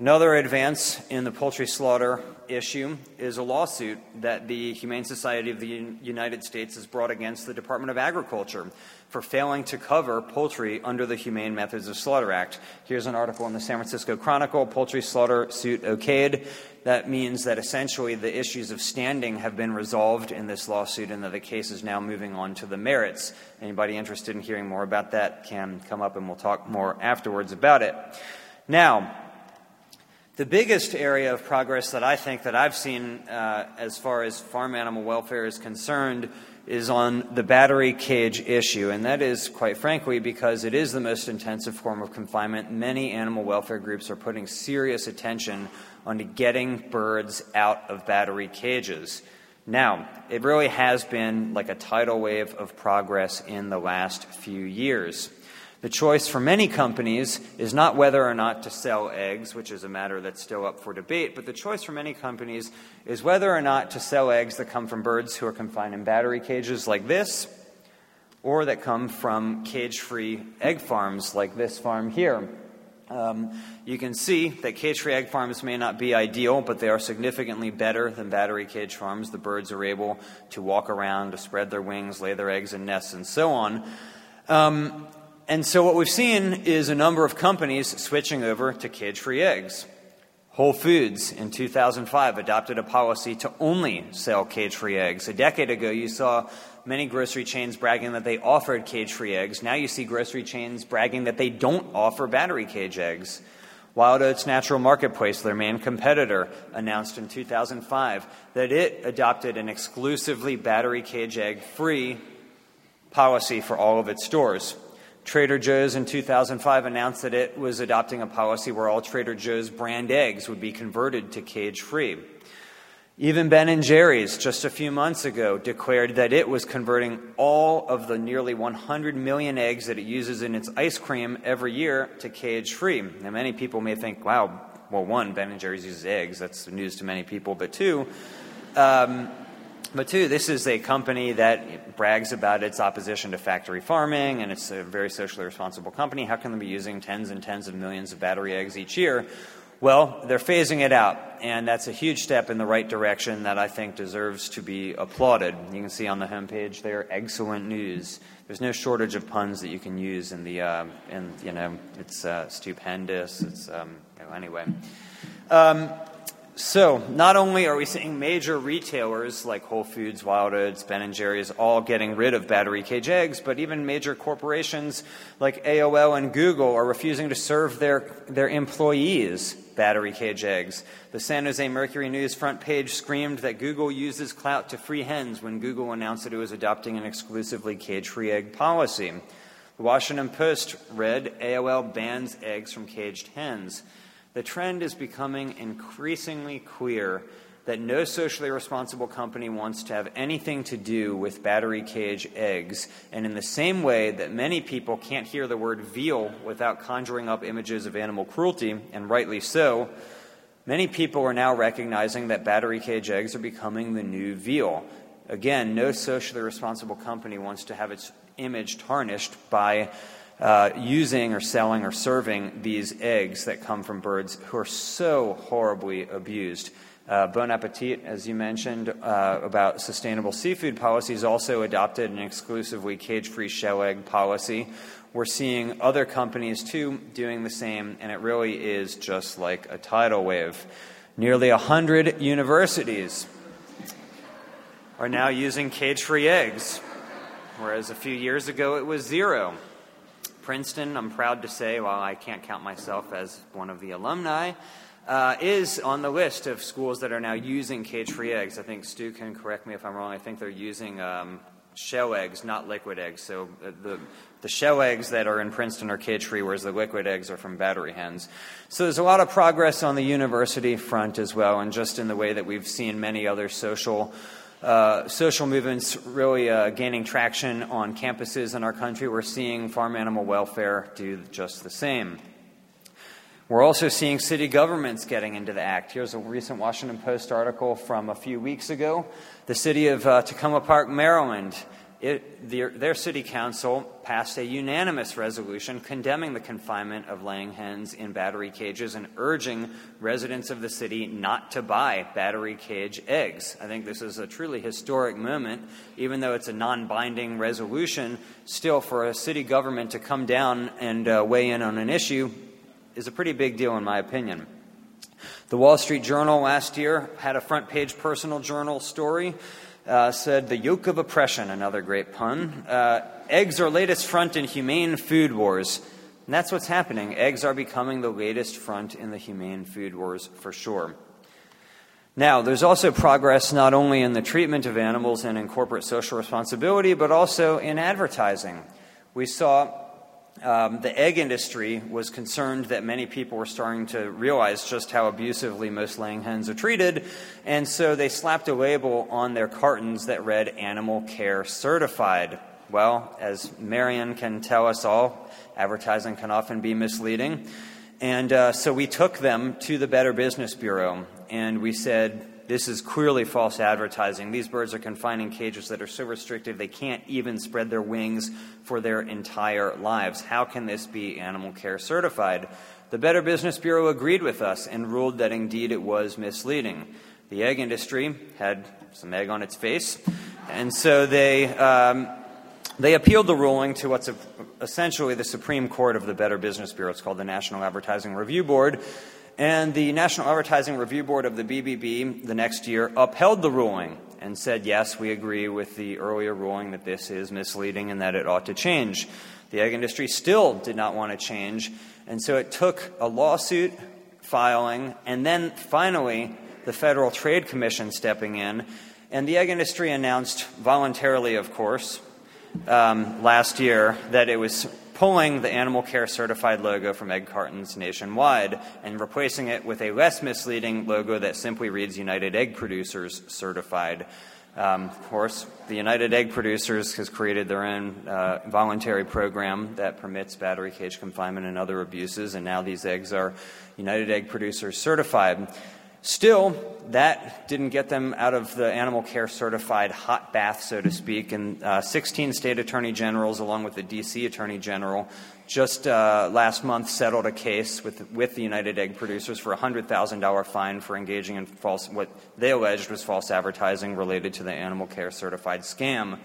Another advance in the poultry slaughter issue is a lawsuit that the Humane Society of the United States has brought against the Department of Agriculture for failing to cover poultry under the Humane Methods of Slaughter Act. Here's an article in the San Francisco Chronicle Poultry Slaughter Suit Okayed. That means that essentially the issues of standing have been resolved in this lawsuit and that the case is now moving on to the merits. Anybody interested in hearing more about that can come up and we'll talk more afterwards about it. Now, the biggest area of progress that I think that I've seen uh, as far as farm animal welfare is concerned is on the battery cage issue, and that is, quite frankly, because it is the most intensive form of confinement. Many animal welfare groups are putting serious attention onto getting birds out of battery cages. Now, it really has been like a tidal wave of progress in the last few years. The choice for many companies is not whether or not to sell eggs, which is a matter that's still up for debate, but the choice for many companies is whether or not to sell eggs that come from birds who are confined in battery cages like this, or that come from cage free egg farms like this farm here. Um, you can see that cage free egg farms may not be ideal, but they are significantly better than battery cage farms. The birds are able to walk around, to spread their wings, lay their eggs in nests, and so on. Um, and so what we've seen is a number of companies switching over to cage free eggs. Whole Foods in 2005 adopted a policy to only sell cage free eggs. A decade ago, you saw many grocery chains bragging that they offered cage free eggs. Now you see grocery chains bragging that they don't offer battery cage eggs. Wild Oats Natural Marketplace, their main competitor, announced in 2005 that it adopted an exclusively battery cage egg free policy for all of its stores. Trader Joe's in 2005 announced that it was adopting a policy where all Trader Joe's brand eggs would be converted to cage free. Even Ben and Jerry's just a few months ago declared that it was converting all of the nearly 100 million eggs that it uses in its ice cream every year to cage free. Now many people may think, wow, well one, Ben and Jerry's uses eggs, that's news to many people, but two, um, but two, this is a company that brags about its opposition to factory farming and it's a very socially responsible company. How can they be using tens and tens of millions of battery eggs each year? Well, they're phasing it out, and that's a huge step in the right direction that I think deserves to be applauded. You can see on the homepage there, excellent news. There's no shortage of puns that you can use in the, uh, in, you know, it's uh, stupendous. It's, um, anyway. Um, so, not only are we seeing major retailers like Whole Foods, Wild Oats, Ben & Jerry's all getting rid of battery cage eggs, but even major corporations like AOL and Google are refusing to serve their, their employees battery cage eggs. The San Jose Mercury News front page screamed that Google uses clout to free hens when Google announced that it was adopting an exclusively cage free egg policy. The Washington Post read AOL bans eggs from caged hens the trend is becoming increasingly clear that no socially responsible company wants to have anything to do with battery cage eggs. And in the same way that many people can't hear the word veal without conjuring up images of animal cruelty, and rightly so, many people are now recognizing that battery cage eggs are becoming the new veal. Again, no socially responsible company wants to have its image tarnished by uh, using or selling or serving these eggs that come from birds who are so horribly abused. Uh, bon Appetit, as you mentioned, uh, about sustainable seafood policies, also adopted an exclusively cage free shell egg policy. We're seeing other companies too doing the same, and it really is just like a tidal wave. Nearly 100 universities are now using cage free eggs, whereas a few years ago it was zero. Princeton, I'm proud to say, while I can't count myself as one of the alumni, uh, is on the list of schools that are now using cage free eggs. I think Stu can correct me if I'm wrong. I think they're using um, shell eggs, not liquid eggs. So uh, the, the shell eggs that are in Princeton are cage free, whereas the liquid eggs are from battery hens. So there's a lot of progress on the university front as well, and just in the way that we've seen many other social uh, social movements really uh, gaining traction on campuses in our country. We're seeing farm animal welfare do just the same. We're also seeing city governments getting into the act. Here's a recent Washington Post article from a few weeks ago. The city of uh, Takoma Park, Maryland, it, their, their, city council passed a unanimous resolution condemning the confinement of laying hens in battery cages and urging residents of the city not to buy battery cage eggs. I think this is a truly historic moment, even though it's a non binding resolution. Still, for a city government to come down and uh, weigh in on an issue is a pretty big deal, in my opinion. The Wall Street Journal last year had a front page personal journal story uh, said, The yoke of oppression, another great pun. Uh, eggs are latest front in humane food wars. And that's what's happening. Eggs are becoming the latest front in the humane food wars for sure. Now, there's also progress not only in the treatment of animals and in corporate social responsibility, but also in advertising. We saw um, the egg industry was concerned that many people were starting to realize just how abusively most laying hens are treated, and so they slapped a label on their cartons that read Animal Care Certified. Well, as Marion can tell us all, advertising can often be misleading. And uh, so we took them to the Better Business Bureau and we said, this is clearly false advertising. These birds are confined in cages that are so restrictive they can't even spread their wings for their entire lives. How can this be animal care certified? The Better Business Bureau agreed with us and ruled that indeed it was misleading. The egg industry had some egg on its face, and so they. Um, they appealed the ruling to what's essentially the Supreme Court of the Better Business Bureau. It's called the National Advertising Review Board. And the National Advertising Review Board of the BBB the next year upheld the ruling and said, yes, we agree with the earlier ruling that this is misleading and that it ought to change. The egg industry still did not want to change, and so it took a lawsuit filing and then finally the Federal Trade Commission stepping in. And the egg industry announced, voluntarily, of course, um, last year that it was pulling the Animal Care Certified logo from egg cartons nationwide and replacing it with a less misleading logo that simply reads United Egg Producers Certified. Um, of course, the United Egg Producers has created their own uh, voluntary program that permits battery cage confinement and other abuses, and now these eggs are United Egg Producers certified. Still, that didn't get them out of the animal care certified hot bath, so to speak. And uh, 16 state attorney generals, along with the D.C. attorney general, just uh, last month settled a case with, with the United Egg Producers for a $100,000 fine for engaging in false, what they alleged was false advertising related to the animal care certified scam.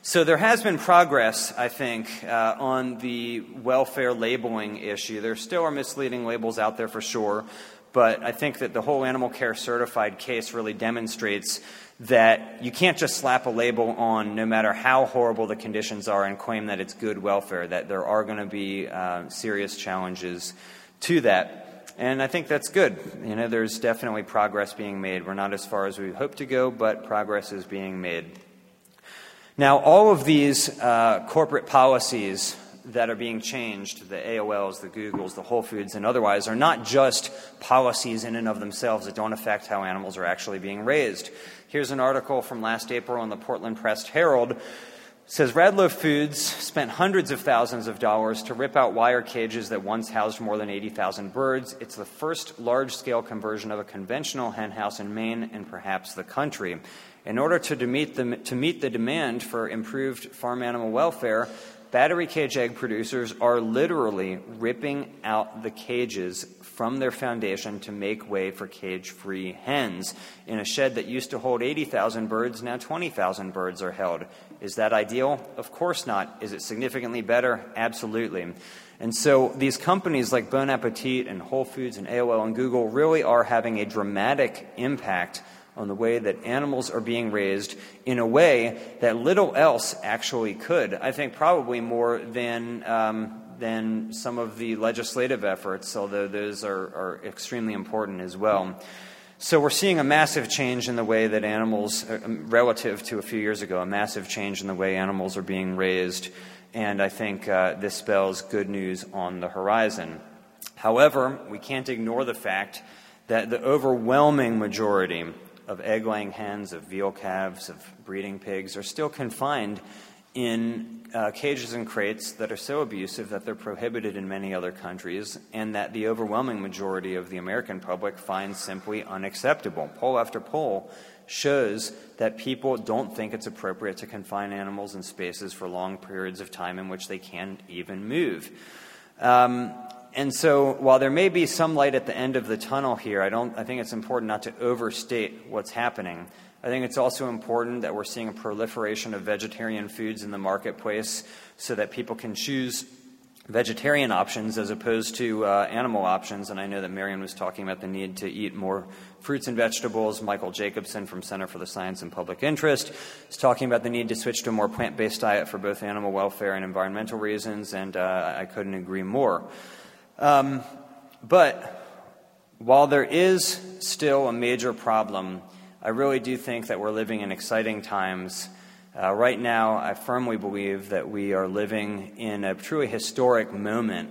So there has been progress, I think, uh, on the welfare labeling issue. There still are misleading labels out there for sure but I think that the whole animal care certified case really demonstrates that you can't just slap a label on no matter how horrible the conditions are and claim that it's good welfare, that there are going to be uh, serious challenges to that. And I think that's good. You know, there's definitely progress being made. We're not as far as we hope to go, but progress is being made. Now, all of these uh, corporate policies that are being changed, the AOLs, the Googles, the Whole Foods, and otherwise, are not just policies in and of themselves that don't affect how animals are actually being raised. Here's an article from last April in the Portland Press Herald. It says Radlo Foods spent hundreds of thousands of dollars to rip out wire cages that once housed more than 80,000 birds. It's the first large scale conversion of a conventional henhouse in Maine and perhaps the country. In order to meet, the, to meet the demand for improved farm animal welfare, battery cage egg producers are literally ripping out the cages from their foundation to make way for cage free hens. In a shed that used to hold 80,000 birds, now 20,000 birds are held. Is that ideal? Of course not. Is it significantly better? Absolutely. And so these companies like Bon Appetit and Whole Foods and AOL and Google really are having a dramatic impact on the way that animals are being raised in a way that little else actually could. I think probably more than. Um, than some of the legislative efforts, although those are, are extremely important as well. So we're seeing a massive change in the way that animals, uh, um, relative to a few years ago, a massive change in the way animals are being raised, and I think uh, this spells good news on the horizon. However, we can't ignore the fact that the overwhelming majority of egg laying hens, of veal calves, of breeding pigs are still confined in uh, cages and crates that are so abusive that they're prohibited in many other countries, and that the overwhelming majority of the American public finds simply unacceptable. Poll after poll shows that people don't think it's appropriate to confine animals in spaces for long periods of time in which they can't even move. Um, and so, while there may be some light at the end of the tunnel here, I, don't, I think it's important not to overstate what's happening. I think it's also important that we're seeing a proliferation of vegetarian foods in the marketplace so that people can choose vegetarian options as opposed to uh, animal options. And I know that Marion was talking about the need to eat more fruits and vegetables. Michael Jacobson from Center for the Science and Public Interest is talking about the need to switch to a more plant based diet for both animal welfare and environmental reasons, and uh, I couldn't agree more. Um, but while there is still a major problem, I really do think that we're living in exciting times. Uh, right now, I firmly believe that we are living in a truly historic moment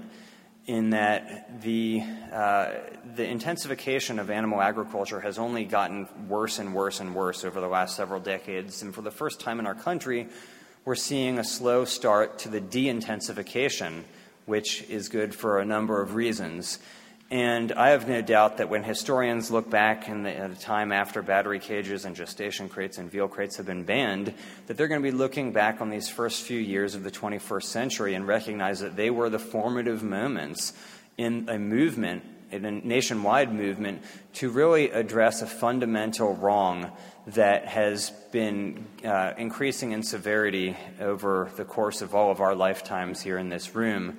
in that the, uh, the intensification of animal agriculture has only gotten worse and worse and worse over the last several decades. And for the first time in our country, we're seeing a slow start to the de intensification, which is good for a number of reasons. And I have no doubt that when historians look back in the, at a time after battery cages and gestation crates and veal crates have been banned, that they're going to be looking back on these first few years of the 21st century and recognize that they were the formative moments in a movement, in a nationwide movement, to really address a fundamental wrong that has been uh, increasing in severity over the course of all of our lifetimes here in this room.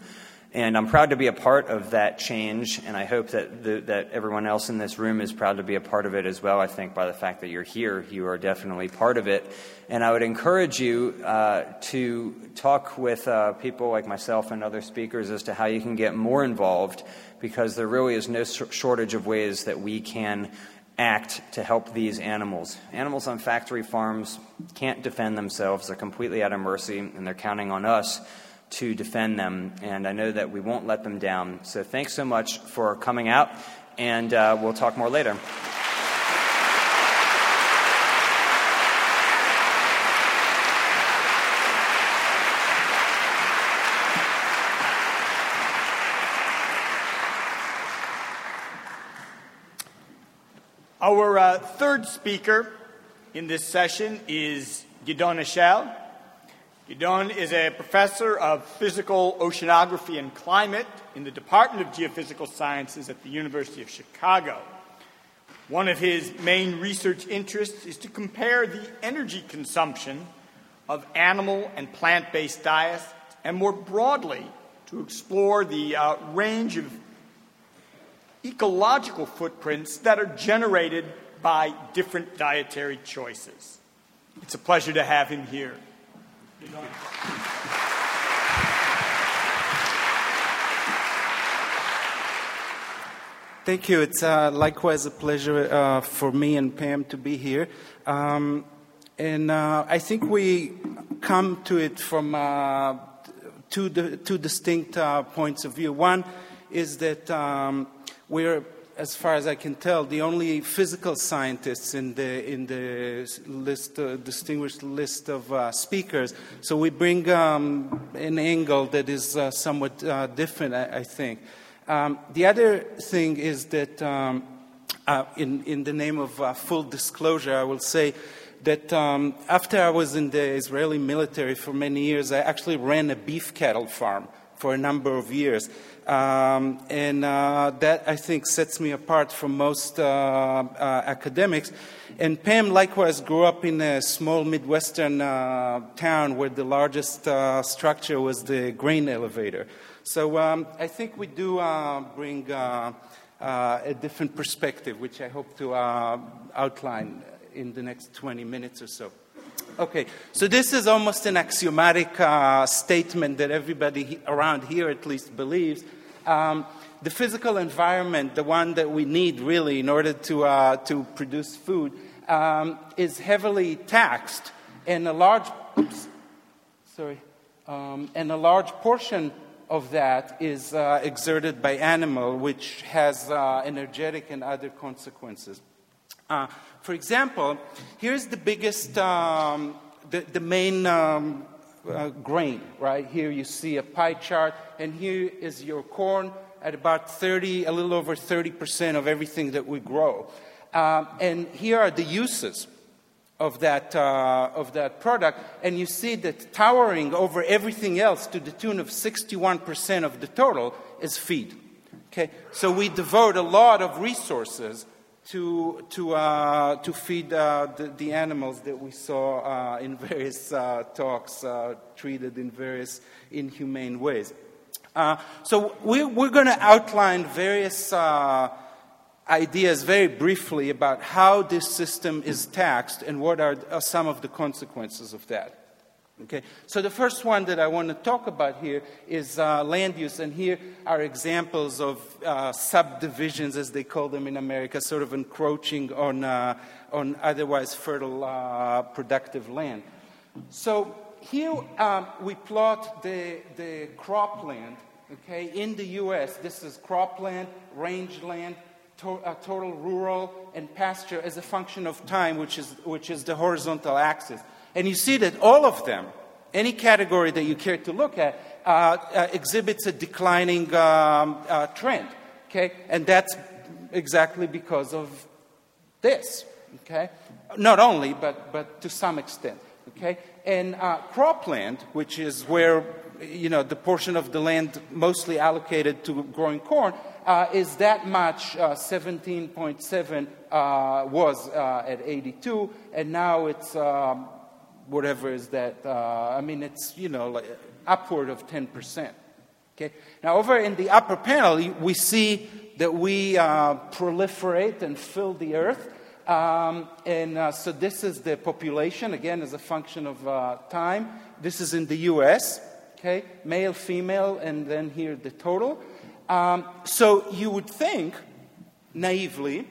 And I'm proud to be a part of that change, and I hope that, the, that everyone else in this room is proud to be a part of it as well. I think by the fact that you're here, you are definitely part of it. And I would encourage you uh, to talk with uh, people like myself and other speakers as to how you can get more involved, because there really is no shortage of ways that we can act to help these animals. Animals on factory farms can't defend themselves, they're completely at our mercy, and they're counting on us to defend them, and I know that we won't let them down. So thanks so much for coming out, and uh, we'll talk more later. Our uh, third speaker in this session is Gidon Eshel. Gidon is a professor of physical oceanography and climate in the Department of Geophysical Sciences at the University of Chicago. One of his main research interests is to compare the energy consumption of animal and plant based diets, and more broadly, to explore the uh, range of ecological footprints that are generated by different dietary choices. It's a pleasure to have him here. Thank you. It's uh, likewise a pleasure uh, for me and Pam to be here. Um, and uh, I think we come to it from uh, two, two distinct uh, points of view. One is that um, we're as far as I can tell, the only physical scientists in the in the list, uh, distinguished list of uh, speakers. So we bring um, an angle that is uh, somewhat uh, different, I, I think. Um, the other thing is that, um, uh, in in the name of uh, full disclosure, I will say. That um, after I was in the Israeli military for many years, I actually ran a beef cattle farm for a number of years. Um, and uh, that, I think, sets me apart from most uh, uh, academics. And Pam likewise grew up in a small Midwestern uh, town where the largest uh, structure was the grain elevator. So um, I think we do uh, bring a different perspective, which I hope to outline in the next 20 minutes or so. Okay, so this is almost an axiomatic uh, statement that everybody he- around here at least believes um, the physical environment, the one that we need really in order to, uh, to produce food, um, is heavily taxed, and a large, oops, sorry, um, and a large portion of that is uh, exerted by animal, which has uh, energetic and other consequences. Uh, for example, here's the biggest, um, the, the main um, uh, grain, right? Here you see a pie chart, and here is your corn at about 30, a little over 30% of everything that we grow. Um, and here are the uses of that, uh, of that product, and you see that towering over everything else to the tune of 61% of the total is feed. Okay? So we devote a lot of resources to, to, uh, to feed uh, the, the, animals that we saw uh, in various uh, talks uh, treated in various inhumane ways. so we, we're going to outline various ideas very briefly about how this system is taxed and what are, are some of the consequences of that. Okay, so the first one that I want to talk about here is uh, land use, and here are examples of uh, subdivisions, as they call them in America, sort of encroaching on, uh, on otherwise fertile, uh, productive land. So here um, we plot the, the cropland, okay, in the U.S. This is cropland, rangeland, to, uh, total rural, and pasture as a function of time, which is, which is the horizontal axis. And you see that all of them, any category that you care to look at, uh, uh, exhibits a declining um, uh, trend. Okay? And that's exactly because of this. Okay? Not only, but, but to some extent. Okay? And uh, cropland, which is where you know, the portion of the land mostly allocated to growing corn, uh, is that much, 17.7 uh, was at 82, and now it's um, whatever is that, uh, I mean, it's, you know, like upward of 10%. Okay? Now, over in the upper panel, we see that we uh, proliferate and fill the earth. Um, and uh, so this is the population, again, as a function of uh, time. This is in the US, okay? Male, female, and then here the total. Um, so you would think, naively,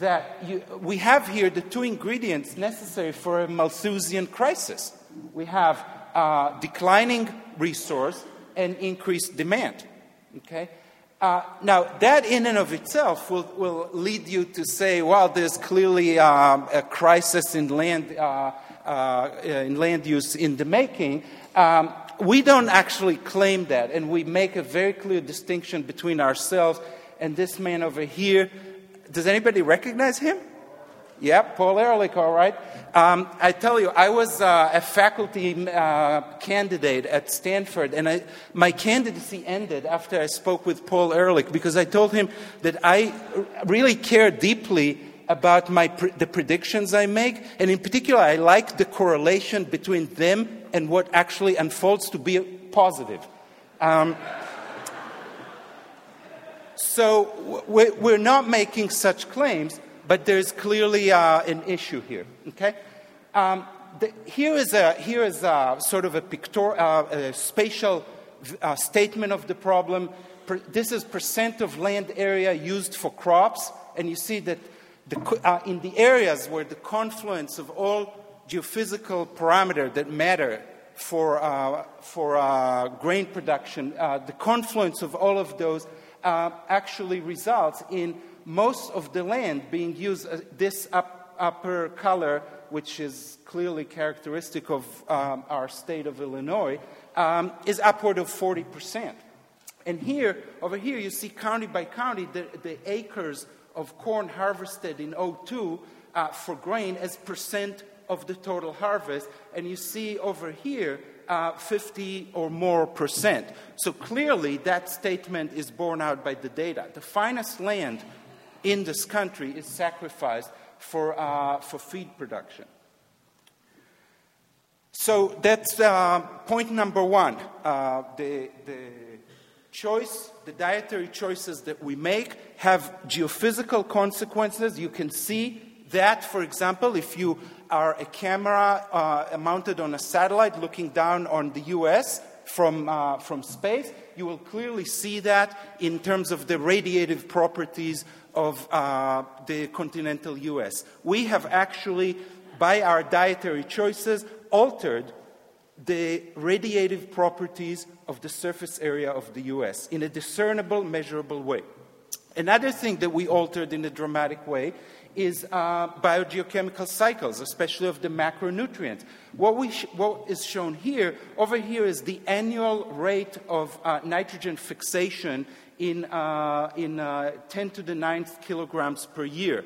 that you, we have here the two ingredients necessary for a Malthusian crisis. We have uh, declining resource and increased demand. Okay? Uh, now, that in and of itself will, will lead you to say, well, there's clearly um, a crisis in land, uh, uh, in land use in the making. Um, we don't actually claim that, and we make a very clear distinction between ourselves and this man over here does anybody recognize him? Yeah, Paul Ehrlich, all right. Um, I tell you, I was uh, a faculty uh, candidate at Stanford, and I, my candidacy ended after I spoke with Paul Ehrlich because I told him that I really care deeply about my, the predictions I make, and in particular, I like the correlation between them and what actually unfolds to be positive. Um, so we're not making such claims, but there's clearly uh, an issue here. Okay? Um, the, here is a here is a, sort of a, pictor, uh, a spatial uh, statement of the problem. Per, this is percent of land area used for crops, and you see that the, uh, in the areas where the confluence of all geophysical parameters that matter for, uh, for uh, grain production, the confluence of all of those uh, actually results in most of the land being used, uh, this up, upper color, which is clearly characteristic of um, our state of Illinois, um, is upward of 40%. And here, over here, you see county by county the, the acres of corn harvested in 02 uh, for grain as percent of the total harvest. And you see over here uh, 50 or more percent. So clearly, that statement is borne out by the data. The finest land in this country is sacrificed for, uh, for feed production. So that's uh, point number one. Uh, the, the choice, the dietary choices that we make have geophysical consequences. You can see that, for example, if you are a camera uh, mounted on a satellite looking down on the US from, uh, from space, you will clearly see that in terms of the radiative properties of uh, the continental US. We have actually, by our dietary choices, altered the radiative properties of the surface area of the US in a discernible, measurable way. Another thing that we altered in a dramatic way is uh, biogeochemical cycles, especially of the macronutrients. What, we sh- what is shown here, over here is the annual rate of uh, nitrogen fixation in, uh, in uh, 10 to the ninth kilograms per year.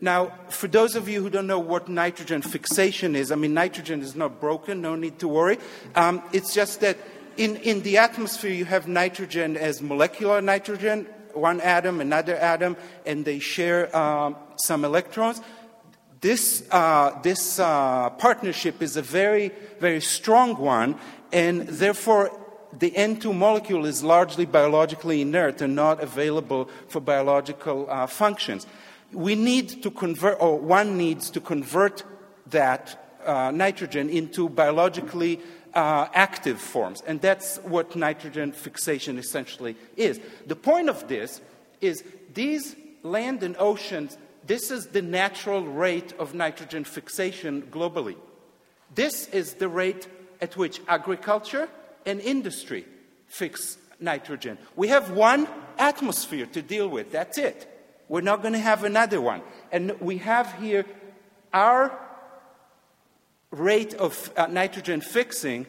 Now, for those of you who don't know what nitrogen fixation is, I mean, nitrogen is not broken, no need to worry. Um, it's just that in, in the atmosphere, you have nitrogen as molecular nitrogen, one atom, another atom, and they share um, some electrons. This, uh, this uh, partnership is a very, very strong one, and therefore the N2 molecule is largely biologically inert and not available for biological uh, functions. We need to convert, or one needs to convert that uh, nitrogen into biologically uh, active forms. And that's what nitrogen fixation essentially is. The point of this is these land and oceans, this is the natural rate of nitrogen fixation globally. This is the rate at which agriculture and industry fix nitrogen. We have one atmosphere to deal with, that's it. We're not going to have another one. And we have here our rate of uh, nitrogen fixing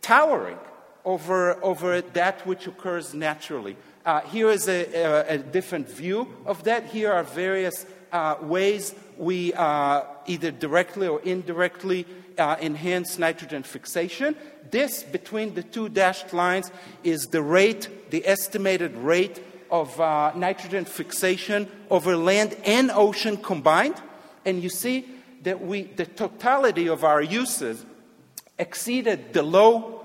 towering over, over that which occurs naturally. Uh, here is a, a, a, different view of that. Here are various uh, ways we uh, either directly or indirectly uh, enhance nitrogen fixation. This, between the two dashed lines, is the rate, the estimated rate of uh, nitrogen fixation over land and ocean combined. And you see that we, the totality of our uses exceeded the low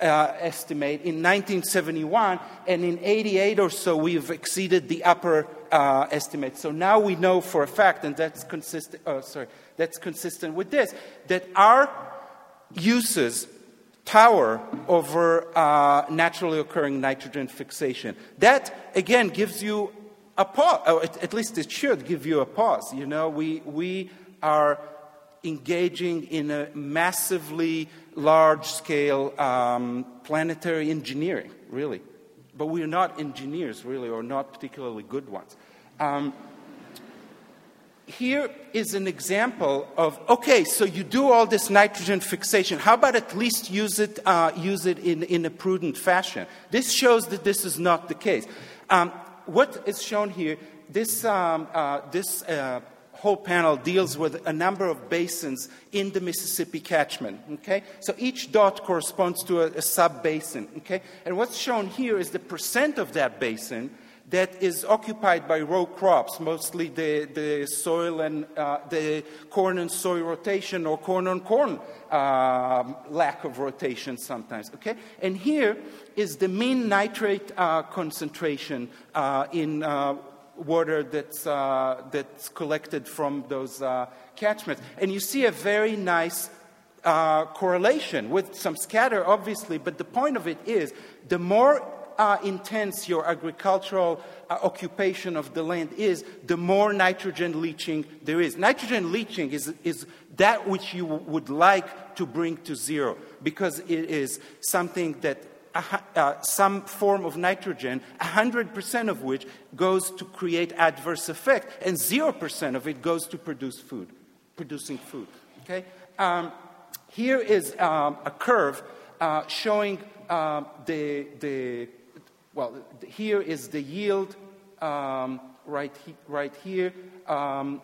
uh, estimate in 1971, and in 88 or so, we've exceeded the upper uh, estimate. So now we know for a fact, and that's consistent. Oh, sorry, that's consistent with this, that our uses tower over uh, naturally occurring nitrogen fixation. That again gives you a pause. Oh, at least it should give you a pause. You know, we we are engaging in a massively large scale um, planetary engineering, really. But we are not engineers, really, or not particularly good ones. Um, here is an example of okay, so you do all this nitrogen fixation. How about at least use it, uh, use it in, in a prudent fashion? This shows that this is not the case. Um, what is shown here, this, um, uh, this uh, whole panel deals with a number of basins in the Mississippi catchment. Okay? So each dot corresponds to a, a sub basin. Okay? And what's shown here is the percent of that basin that is occupied by row crops, mostly the, the soil and uh, the corn and soy rotation or corn on corn uh, lack of rotation sometimes. Okay? And here is the mean nitrate uh, concentration uh, in uh, water that's, uh, that's collected from those catchments. And you see a very nice uh, correlation with some scatter, obviously, but the point of it is the more uh, intense your agricultural uh, occupation of the land is, the more nitrogen leaching there is. Nitrogen leaching is, is that which you would like to bring to zero because it is something that uh, some form of nitrogen, 100% of which goes to create adverse effect, and 0% of it goes to produce food, producing food. Okay? Um, here is um, a curve uh, showing uh, the, the well, here is the yield um, right, he, right here, um,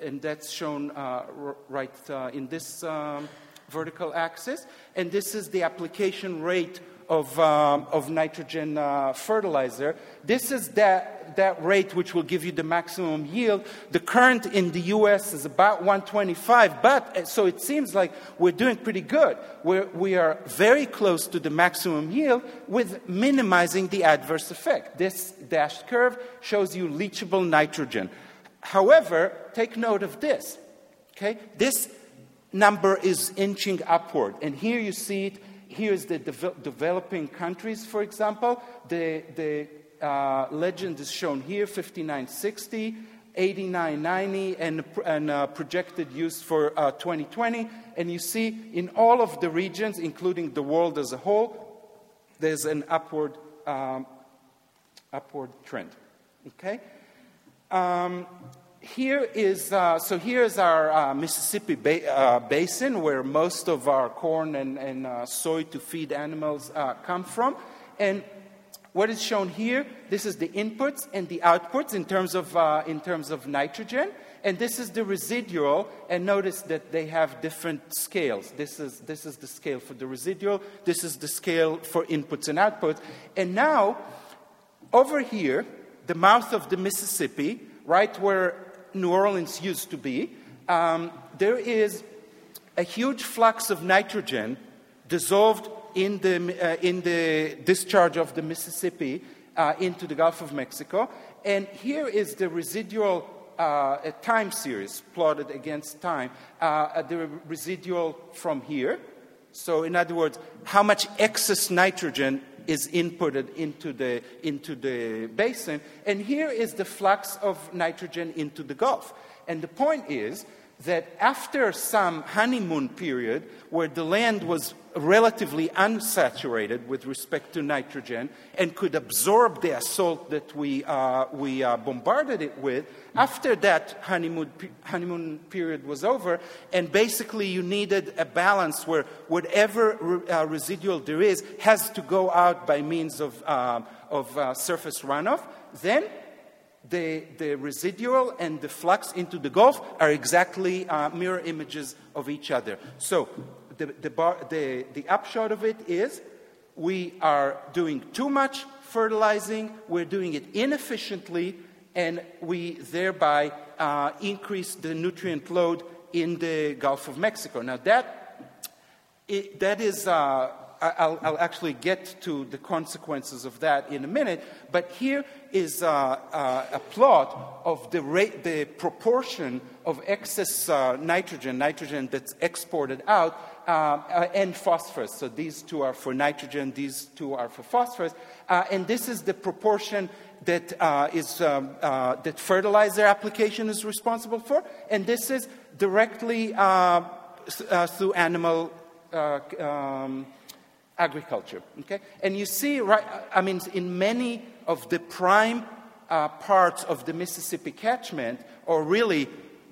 and that's shown uh, right uh, in this um, vertical axis. And this is the application rate of, um, of nitrogen uh, fertilizer. This is that, that rate which will give you the maximum yield. The current in the US is about 125, but uh, so it seems like we're doing pretty good. We're, we are very close to the maximum yield with minimizing the adverse effect. This dashed curve shows you leachable nitrogen. However, take note of this. Okay? This number is inching upward, and here you see it here's the de- developing countries, for example. The, the uh, legend is shown here 5960, 8990, and, and uh, projected use for uh, 2020. And you see in all of the regions, including the world as a whole, there's an upward, um, upward trend. Okay? Um, here is uh, so here's our uh, Mississippi ba- uh, basin where most of our corn and, and uh, soy to feed animals uh, come from, and what is shown here, this is the inputs and the outputs in terms of uh, in terms of nitrogen, and this is the residual. And notice that they have different scales. This is this is the scale for the residual. This is the scale for inputs and outputs. And now, over here, the mouth of the Mississippi, right where New Orleans used to be, um, there is a huge flux of nitrogen dissolved in the, uh, in the discharge of the Mississippi uh, into the Gulf of Mexico. And here is the residual uh, time series plotted against time, uh, the residual from here. So, in other words, how much excess nitrogen is inputted into the, into the basin. And here is the flux of nitrogen into the Gulf. And the point is that after some honeymoon period where the land was relatively unsaturated with respect to nitrogen and could absorb the assault that we, uh, we uh, bombarded it with, after that honeymoon, honeymoon period was over, and basically you needed a balance where whatever re- uh, residual there is has to go out by means of, uh, of uh, surface runoff, then the, the residual and the flux into the Gulf are exactly uh, mirror images of each other. So the, the, bar, the, the upshot of it is we are doing too much fertilizing, we're doing it inefficiently, and we thereby uh, increase the nutrient load in the Gulf of Mexico. Now, that, it, that is uh, I'll, I'll, actually get to the consequences of that in a minute, but here is uh, uh, a plot of the, rate, the proportion of excess uh, nitrogen, nitrogen that's exported out, uh, uh, and phosphorus. So these two are for nitrogen, these two are for phosphorus, uh, and this is the proportion that is um, that fertilizer application is responsible for, and this is directly through animal. Um, agriculture. Okay? And you see, right, I mean, in many of the prime uh, parts of the Mississippi catchment, or really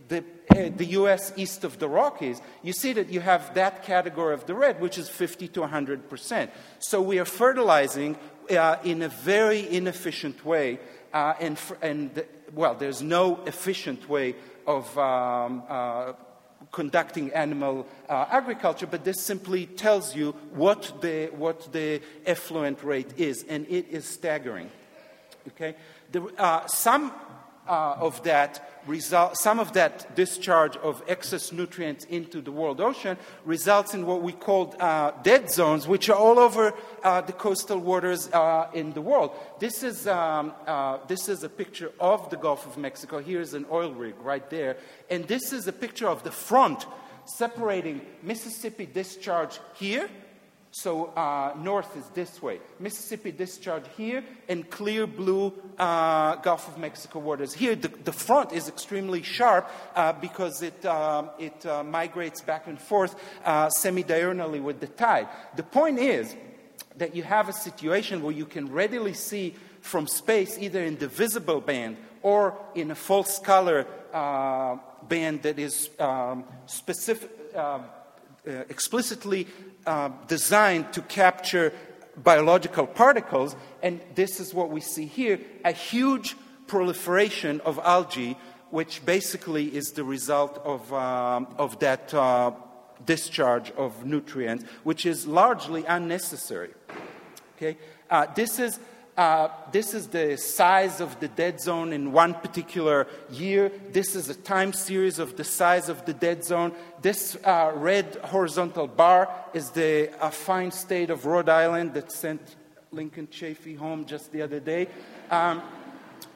the, uh, the US east of the Rockies, you see that you have that category of the red, which is 50 to 100%. So we are fertilizing uh, in a very inefficient way, uh, and, and well, there's no efficient way of um, uh, conducting animal uh, agriculture, but this simply tells you what the, what the effluent rate is, and it is staggering. Okay? Uh, some uh, of that result, some of that discharge of excess nutrients into the world ocean results in what we call uh, dead zones, which are all over uh, the coastal waters uh, in the world. This is, um, uh, this is a picture of the Gulf of Mexico. Here's an oil rig right there. And this is a picture of the front separating Mississippi discharge here so uh, north is this way. Mississippi discharge here, and clear blue uh, Gulf of Mexico waters. Here, the, the front is extremely sharp uh, because it, um, it uh, migrates back and forth uh, semi-diurnally with the tide. The point is that you have a situation where you can readily see from space, either in the visible band or in a false color uh, band that is um, specific. Uh, explicitly uh, designed to capture biological particles, and this is what we see here a huge proliferation of algae, which basically is the result of, um, of that uh, discharge of nutrients, which is largely unnecessary. Okay? Uh, this is uh, this is the size of the dead zone in one particular year. This is a time series of the size of the dead zone. This uh, red horizontal bar is the uh, fine state of Rhode Island that sent Lincoln Chafee home just the other day. Um,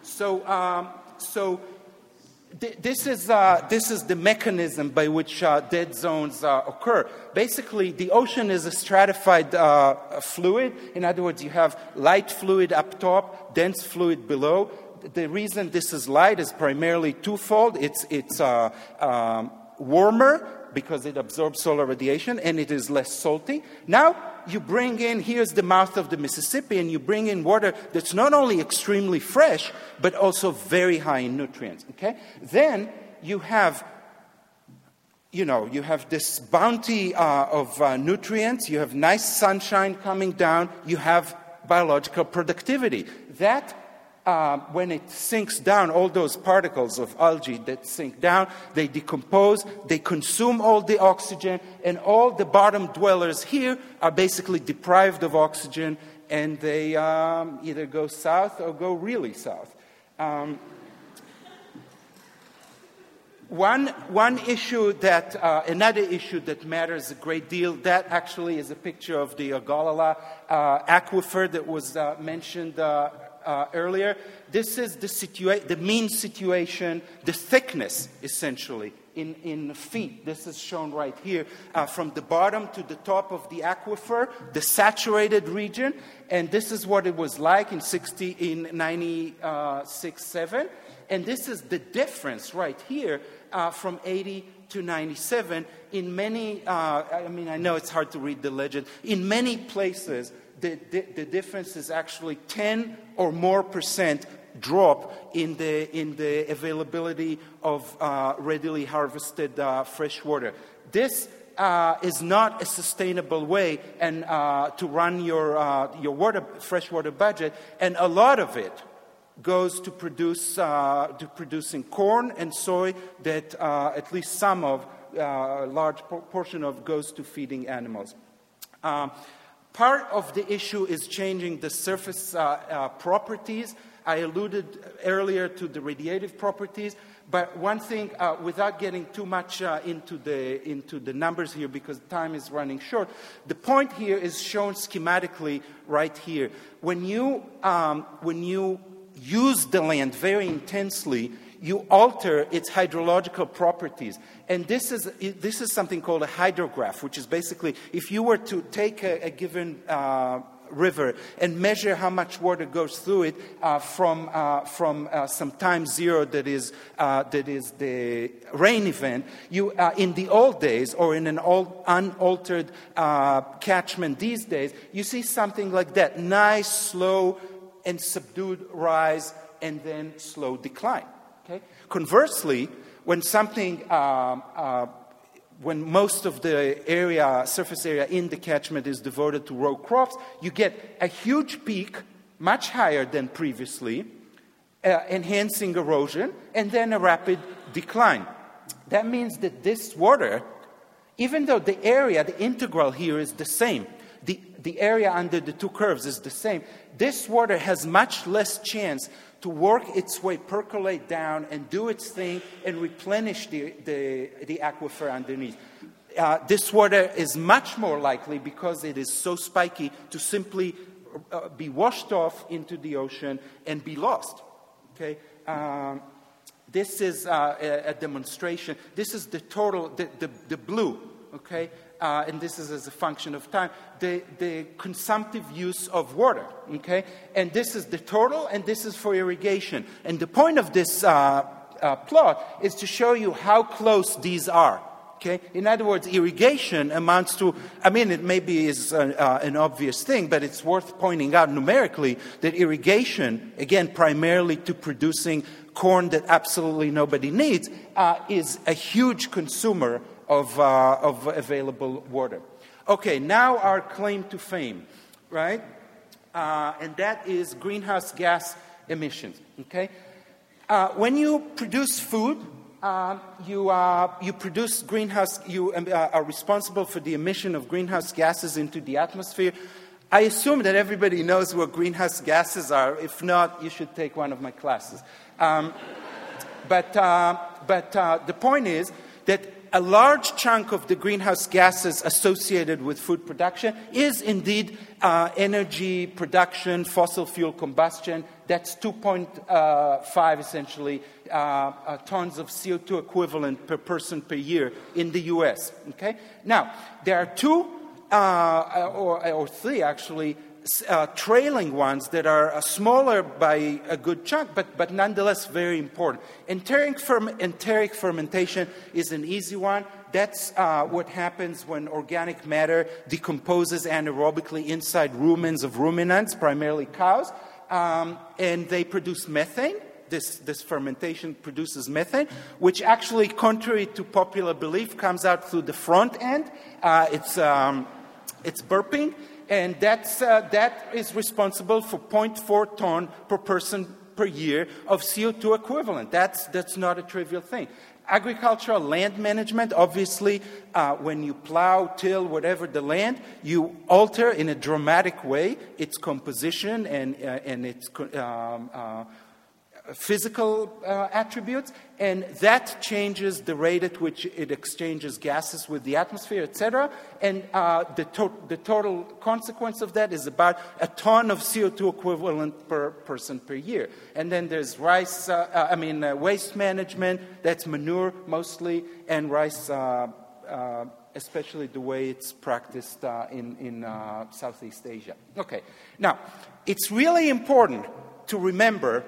so, um, so this is, uh, this is the mechanism by which uh, dead zones uh, occur. Basically, the ocean is a stratified uh, fluid. In other words, you have light fluid up top, dense fluid below. The reason this is light is primarily twofold it's, it's uh, um, warmer because it absorbs solar radiation and it is less salty. Now, you bring in, here's the mouth of the Mississippi, and you bring in water that's not only extremely fresh, but also very high in nutrients. Okay? Then you have you know, you have this bounty uh, of uh, nutrients, you have nice sunshine coming down, you have biological productivity. That, uh, when it sinks down, all those particles of algae that sink down, they decompose, they consume all the oxygen, and all the bottom dwellers here are basically deprived of oxygen, and they um, either go south or go really south. Um, one, one issue that, uh, another issue that matters a great deal, that actually is a picture of the Ogallala uh, aquifer that was uh, mentioned uh, earlier. This is the, situa- the mean situation, the thickness, essentially, in, in feet. This is shown right here, uh, from the bottom to the top of the aquifer, the saturated region, and this is what it was like in 60, in 96, 7. And this is the difference right here uh, from 80 to 97. In many, uh, I mean, I know it's hard to read the legend. In many places, the, the, the difference is actually 10 or more percent drop in the, in the availability of uh, readily harvested uh, fresh water. This uh, is not a sustainable way and, uh, to run your, uh, your water, freshwater budget, and a lot of it goes to produce uh, to producing corn and soy that at least some of a large portion of goes to feeding animals. Um, part of the issue is changing the surface uh, uh, properties. I alluded earlier to the radiative properties, but one thing, uh, without getting too much into, the, into the numbers here because time is running short, the point here is shown schematically right here. When you, um, when you use the land very intensely, you alter its hydrological properties. And this is, this is something called a hydrograph, which is basically if you were to take a, a given uh, river and measure how much water goes through it uh, from, uh, from uh, some time zero that is, uh, that is the rain event, you, uh, in the old days or in an old, unaltered catchment these days, you see something like that nice, slow, and subdued rise and then slow decline. Okay? Conversely, when something, um, uh, when most of the area, surface area in the catchment is devoted to row crops, you get a huge peak, much higher than previously, uh, enhancing erosion, and then a rapid decline. That means that this water, even though the area, the integral here is the same, the, the area under the two curves is the same, this water has much less chance to work its way, percolate down, and do its thing and replenish the, the, the aquifer underneath. Uh, this water is much more likely because it is so spiky to simply uh, be washed off into the ocean and be lost. Okay? Um, this is uh, a, a, demonstration. This is the total, the, the, the blue, okay? Uh, and this is as a function of time, the, the consumptive use of water. Okay? And this is the total, and this is for irrigation. And the point of this uh, uh, plot is to show you how close these are. Okay? In other words, irrigation amounts to, I mean, it maybe is uh, uh, an obvious thing, but it's worth pointing out numerically that irrigation, again, primarily to producing corn that absolutely nobody needs, uh, is a huge consumer of, uh, of available water. Okay, now our claim to fame, right? Uh, and that is greenhouse gas emissions. Okay, uh, when you produce food, uh, you, uh, you produce greenhouse. You um, uh, are responsible for the emission of greenhouse gases into the atmosphere. I assume that everybody knows what greenhouse gases are. If not, you should take one of my classes. Um, but but the point is that a large chunk of the greenhouse gases associated with food production is indeed uh, energy production, fossil fuel combustion. That's 2.5 essentially uh, uh, tons of CO2 equivalent per person per year in the US. Okay? Now, there are two uh, or, or, three actually uh, trailing ones that are uh, smaller by a good chunk, but, but nonetheless very important. Enteric, ferm- enteric fermentation is an easy one. That's uh, what happens when organic matter decomposes anaerobically inside rumens of ruminants, primarily cows, um, and they produce methane. This, this, fermentation produces methane, which actually, contrary to popular belief, comes out through the front end. Uh, it's, um, it's burping, and that's, uh, that is responsible for 0.4 ton per person per year of CO2 equivalent. That's, that's not a trivial thing. Agricultural land management, obviously, uh, when you plow, till, whatever the land, you alter in a dramatic way its composition and, uh, and its um, uh, physical uh, attributes, and that changes the rate at which it exchanges gases with the atmosphere, etc. And uh, the, to- the, total consequence of that is about a ton of CO2 equivalent per person per year. And then there's rice, uh, uh I mean, uh, waste management, that's manure mostly, and rice. Uh, especially the way it's practiced in, in Southeast Asia. Okay, now it's really important to remember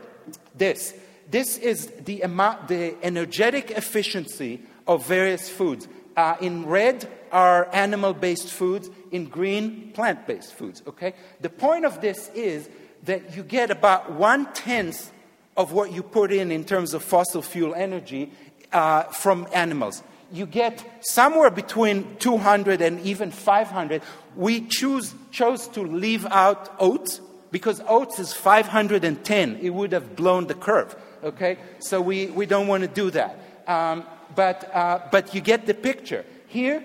this. This is the, amount, the energetic efficiency of various foods. Uh, in red are animal based foods, in green, plant based foods. Okay? The point of this is that you get about one tenth of what you put in in terms of fossil fuel energy uh, from animals. You get somewhere between 200 and even 500. We choose, chose to leave out oats because oats is 510. It would have blown the curve, okay? So we, we don't want to do that. Um, but, uh, but you get the picture. Here,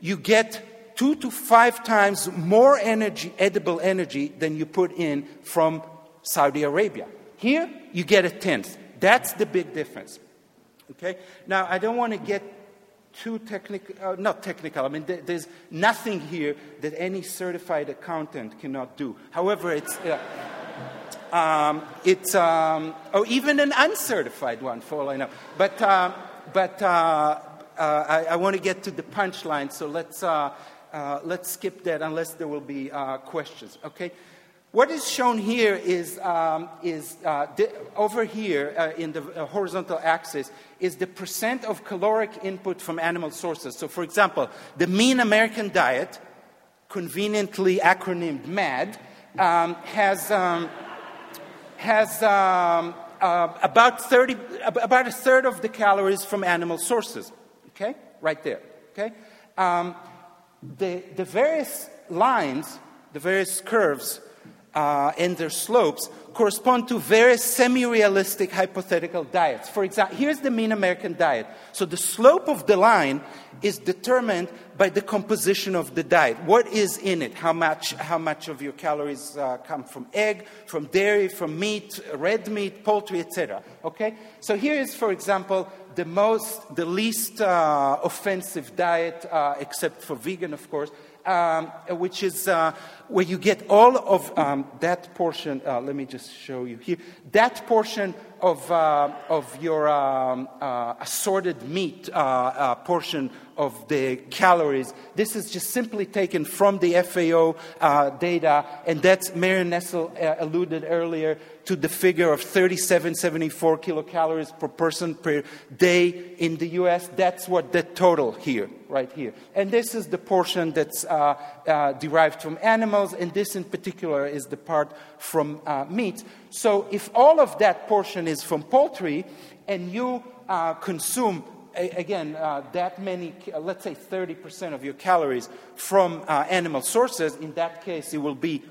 you get two to five times more energy, edible energy, than you put in from Saudi Arabia. Here, you get a tenth. That's the big difference. Okay? Now, I don't want to get too technical, uh, not technical, I mean, th- there's nothing here that any certified accountant cannot do. However, it's, uh, um, it's um, or even an uncertified one, for all I know. But, uh, but uh, uh, I, I want to get to the punchline, so let's, uh, let's skip that unless there will be questions, okay? What is shown here is, um, is uh, the, over here uh, in the uh, horizontal axis is the percent of caloric input from animal sources. So, for example, the mean American diet, conveniently acronymed MAD, um, has, um, has um, uh, about, 30, about a third of the calories from animal sources. Okay? Right there. Okay? Um, the, the various lines, the various curves, uh, and their slopes correspond to various semi realistic hypothetical diets. For example, here's the mean American diet. So the slope of the line is determined by the composition of the diet. What is in it? How much, how much of your calories uh, come from egg, from dairy, from meat, red meat, poultry, etc. Okay? So here is, for example, the most, the least uh, offensive diet, uh, except for vegan, of course, um, which is uh, where you get all of um, that portion. Uh, let me just show you here. That portion of, uh, of your um, uh, assorted meat uh, uh, portion of the calories. This is just simply taken from the FAO data, and that's Marion Nestle alluded earlier to the figure of 3774 kilocalories per person per day in the US. That's what the total here, right here. And this is the portion that's uh, uh, derived from animals, and this in particular is the part from uh, meat. So if all of that portion is from poultry, and you uh, again, uh, that many, uh, let's say 30% of your calories from uh, animal sources, in that case, it will be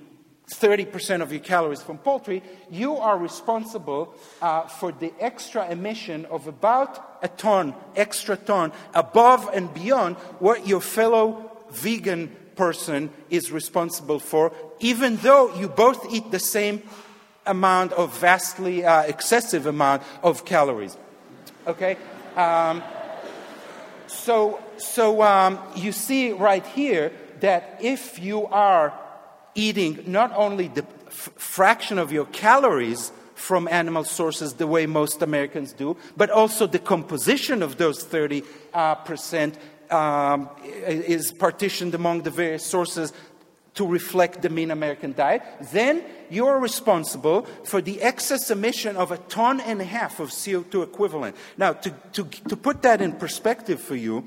30% of your calories from poultry, you are responsible uh, for the extra emission of about a ton, extra ton, above and beyond what your fellow vegan person is responsible for, even though you both eat the same amount of vastly uh, excessive amount of calories. Okay? Um, so so um, you see right here that if you are eating not only the f- fraction of your calories from animal sources the way most Americans do, but also the composition of those 30 uh, percent um, is partitioned among the various sources to reflect the mean American diet, then you're responsible for the excess emission of a ton and a half of CO2 equivalent. Now, to, to, to put that in perspective for you,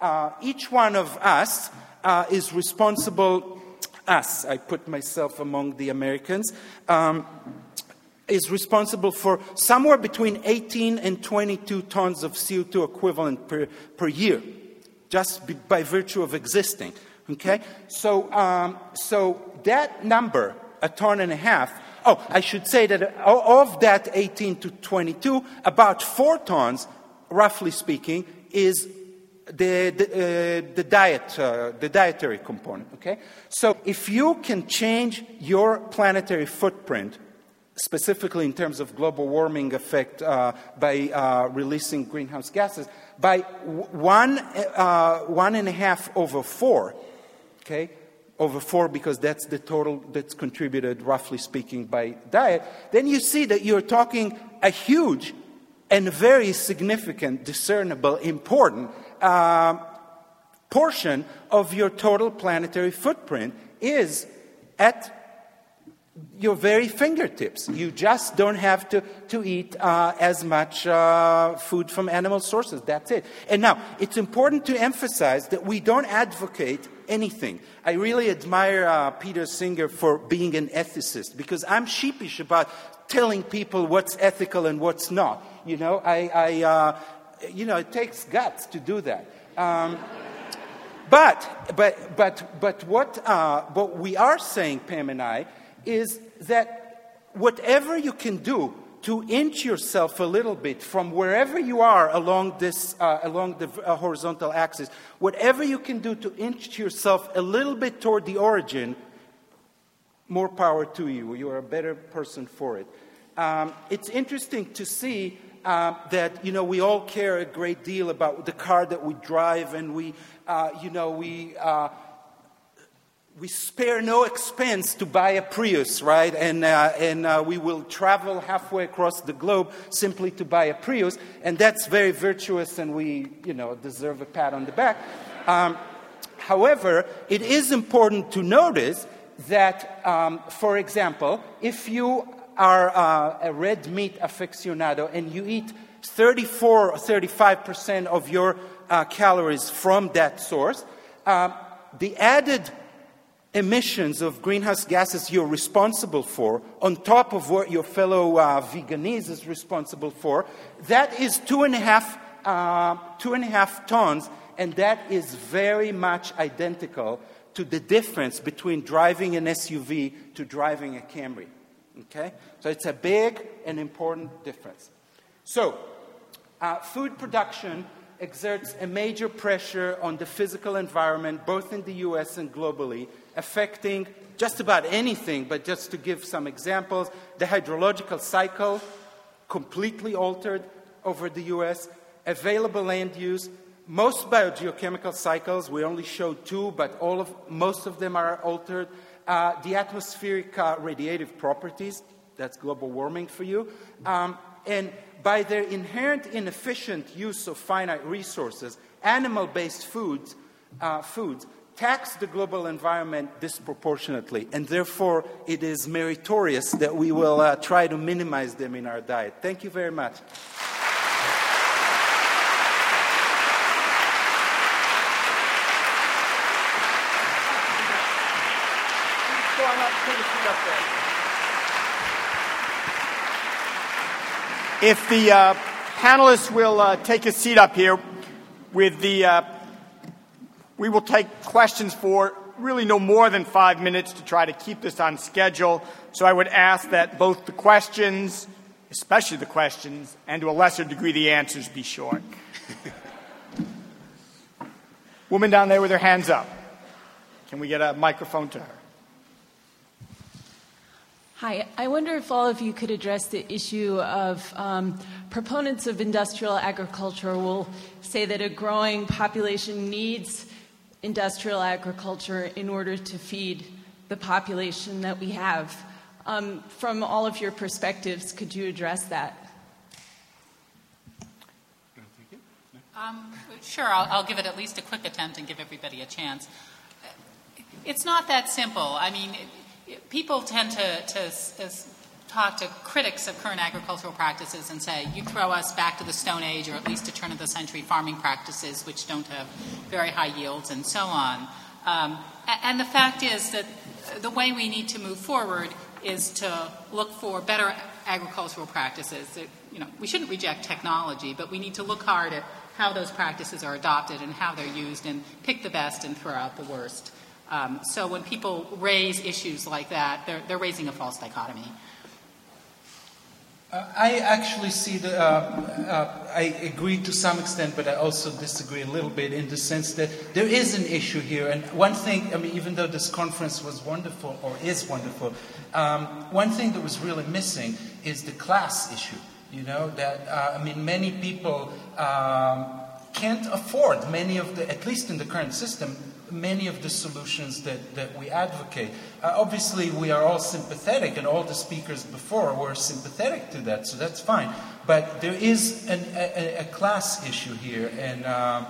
uh, each one of us uh, is responsible, us, I put myself among the Americans, um, is responsible for somewhere between 18 and 22 tons of CO2 equivalent per, per year, just by virtue of existing. Okay? So, um, so that number, a ton and a half, oh, I should say that of that 18 to 22, about four tons, roughly speaking, is the, the, uh, the diet, uh, the dietary component. Okay? So if you can change your planetary footprint, specifically in terms of global warming effect uh, by uh, releasing greenhouse gases, by one, uh, one and a half over four, okay, over four because that's the total that's contributed, roughly speaking, by diet, then you see that you're talking a huge and very significant, discernible, important uh, portion of your total planetary footprint is at your very fingertips. You just don't have to, to eat uh, as much uh, food from animal sources. That's it. And now, it's important to emphasize that we don't advocate anything. I really admire uh, Peter Singer for being an ethicist because I'm sheepish about telling people what's ethical and what's not. You know, I, I uh, you know, it takes guts to do that. Um, but, but, but, but what, uh, what we are saying, Pam and I, is that whatever you can do to inch yourself a little bit from wherever you are along this uh, along the uh, horizontal axis whatever you can do to inch yourself a little bit toward the origin more power to you. You are a better person for it. Um, it's interesting to see uh, that you know we all care a great deal about the car that we drive and we uh, you know we uh, we spare no expense to buy a Prius, right? And, uh, and uh, we will travel halfway across the globe simply to buy a Prius. And that's very virtuous, and we, you know, deserve a pat on the back. Um, however, it is important to notice that, um, for example, if you are uh, a red meat aficionado and you eat 34 or 35% of your uh, calories from that source, um, the added emissions of greenhouse gases you're responsible for, on top of what your fellow uh, veganese is responsible for, that is two and a half, uh, two and a half tons, and that is very much identical to the difference between driving an SUV to driving a Camry. Okay? So it's a big and important difference. So, uh, food production exerts a major pressure on the physical environment, both in the US and globally, affecting just about anything, but just to give some examples, the hydrological cycle completely altered over the US, available land use, most biogeochemical cycles, we only showed two, but all of, most of them are altered. Uh, the atmospheric uh, radiative properties, that's global warming for you. Um, and by their inherent inefficient use of finite resources, animal based foods, uh, foods tax the global environment disproportionately, and therefore it is meritorious that we will uh, try to minimize them in our diet. Thank you very much. If the uh, panelists will uh, take a seat up here with the uh, we will take questions for really no more than five minutes to try to keep this on schedule. So I would ask that both the questions, especially the questions, and to a lesser degree the answers be short. Woman down there with her hands up. Can we get a microphone to her? Hi, I wonder if all of you could address the issue of um, proponents of industrial agriculture will say that a growing population needs industrial agriculture in order to feed the population that we have. Um, from all of your perspectives, could you address that? Um, sure, I'll, I'll, give it at least a quick attempt and give everybody a chance. It's not that simple. I mean, it, it, people tend to, to talk to critics of current agricultural practices and say, you throw us back to the Stone Age or at least to turn of the century farming practices, which don't have very high yields, and so on. Um, and the fact is that the way we need to move forward is to look for better agricultural practices. That, you know, we shouldn't reject technology, but we need to look hard at how those practices are adopted and how they're used and pick the best and throw out the worst. Um, so when people raise issues like that, they're, they're raising a false dichotomy. Uh, I actually see the. Uh, uh, I agree to some extent, but I also disagree a little bit in the sense that there is an issue here. And one thing, I mean, even though this conference was wonderful or is wonderful, um, one thing that was really missing is the class issue. You know, that, uh, I mean, many people um, can't afford many of the, at least in the current system, many of the solutions that, that we advocate. Uh, obviously, we are all sympathetic, and all the speakers before were sympathetic to that, so that's fine. But there is an, a, a, class issue here, and uh,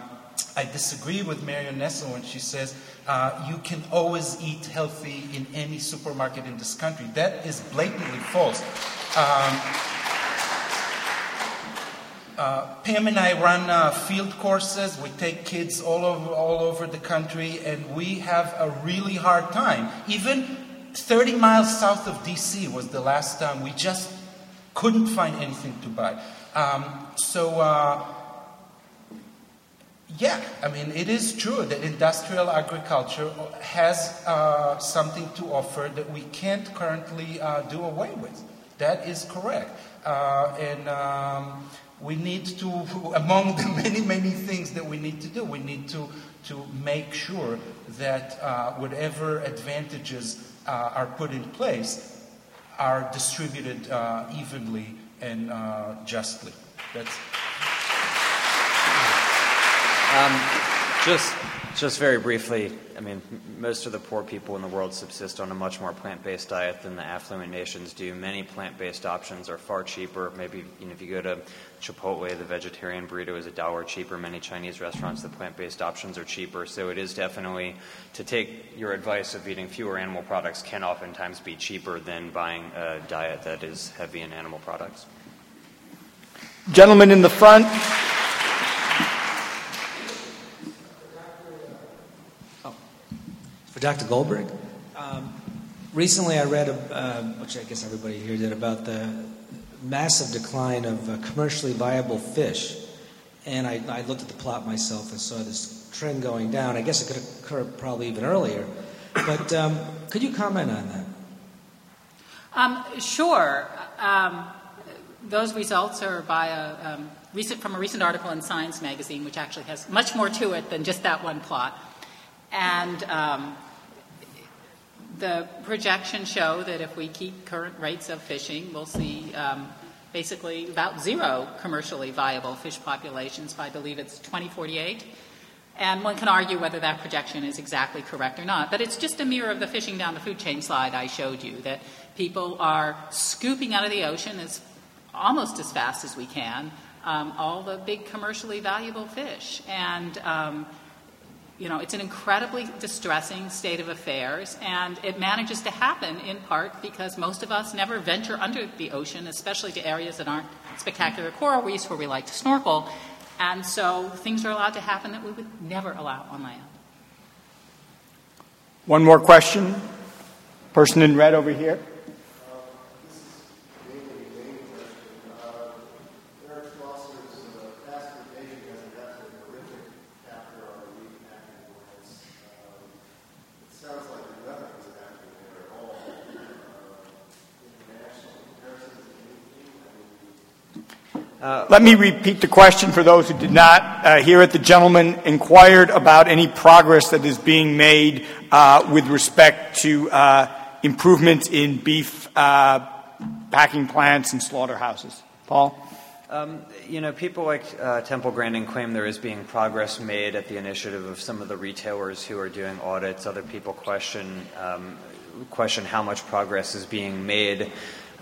I disagree with Marion Nestle when she says uh, you can always eat healthy in any supermarket in this country. That is blatantly false. Um, uh, Pam and I run uh, field courses. We take kids all over, all over the country, and we have a really hard time. Even 30 miles south of DC was the last time we just couldn't find anything to buy. Um, so, uh, yeah, I mean, it is true that industrial agriculture has uh, something to offer that we can't currently uh, do away with. That is correct. Uh, and um, we need to, among the many, many things that we need to do, we need to, to make sure that uh, whatever advantages uh, are put in place are distributed uh, evenly and uh, justly. That's. Um, just just very briefly, I mean, most of the poor people in the world subsist on a much more plant-based diet than the affluent nations do. Many plant-based options are far cheaper. Maybe you know, if you go to Chipotle, the vegetarian burrito is a dollar cheaper. Many Chinese restaurants, the plant-based options are cheaper. So it is definitely to take your advice of eating fewer animal products can oftentimes be cheaper than buying a diet that is heavy in animal products. Gentlemen in the front. Dr. Goldburg. Um, recently, I read, uh, which I guess everybody here did, about the massive decline of uh, commercially viable fish. And I, I, looked at the plot myself and saw this trend going down. I guess it could occur probably even earlier. But um, could you comment on that? Um, sure. Um, those results are by a um, recent, from a recent article in Science magazine, which actually has much more to it than just that one plot. And um, the projections show that if we keep current rates of fishing, we'll see um, basically about zero commercially viable fish populations by, I believe it's 2048. And one can argue whether that projection is exactly correct or not. But it's just a mirror of the fishing down the food chain slide I showed you, that people are scooping out of the ocean as almost as fast as we can um, all the big commercially valuable fish. And um, you know, it's an incredibly distressing state of affairs, and it manages to happen in part because most of us never venture under the ocean, especially to areas that aren't spectacular coral reefs where we like to snorkel. And so things are allowed to happen that we would never allow on land. One more question. Person in red over here. Let me repeat the question for those who did not uh, hear it. The gentleman inquired about any progress that is being made uh, with respect to uh, improvements in beef packing plants and slaughterhouses. Paul? Um, you know, people like Temple Grandin claim there is being progress made at the initiative of some of the retailers who are doing audits. Other people question um, question how much progress is being made.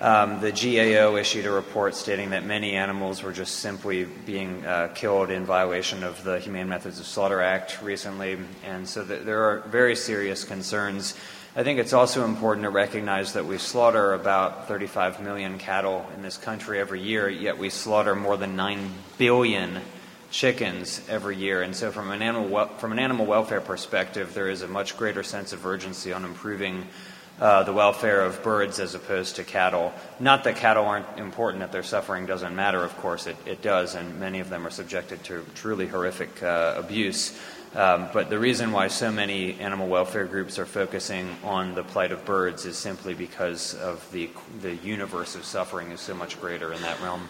Um, the GAO issued a report stating that many animals were just simply being uh, killed in violation of the Humane Methods of Slaughter Act recently, and so th- there are very serious concerns. I think it's also important to recognize that we slaughter about 35 million cattle in this country every year, yet we slaughter more than 9 billion chickens every year. And so, from an animal, from an animal welfare perspective, there is a much greater sense of urgency on improving uh, the welfare of birds as opposed to cattle. Not that cattle aren't important, that their suffering doesn't matter, of course, it, it does, and many of them are subjected to truly horrific uh, abuse. Um, but the reason why so many animal welfare groups are focusing on the plight of birds is simply because of the, the universe of suffering is so much greater in that realm.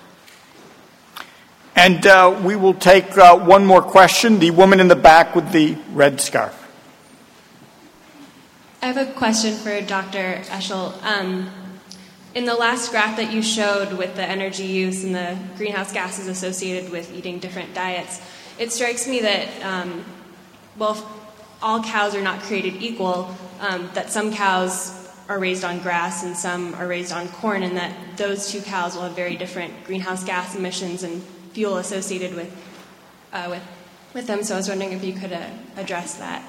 And uh, we will take uh, one more question. The woman in the back with the red scarf. I have a question for Dr. Eshel. Um, in the last graph that you showed with the energy use and the greenhouse gases associated with eating different diets, it strikes me that, um, well, all cows are not created equal, um, that some cows are raised on grass and some are raised on corn, and that those two cows will have very different greenhouse gas emissions and fuel associated with, uh, with, with them. So I was wondering if you could uh, address that.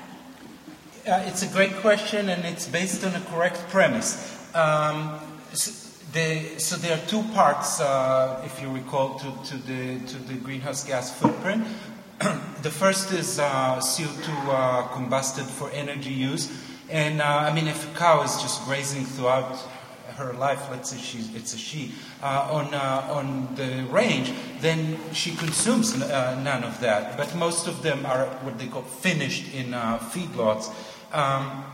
Uh, it's a great question, and it's based on a correct premise. Um, so, the, so, there are two parts, uh, if you recall, to, to, the, to the greenhouse gas footprint. the first is uh, CO2 uh, combusted for energy use. And uh, I mean, if a cow is just grazing throughout her life, let's say she's, it's a she, uh, on, on the range, then she consumes none of that. But most of them are what they call finished in feedlots um,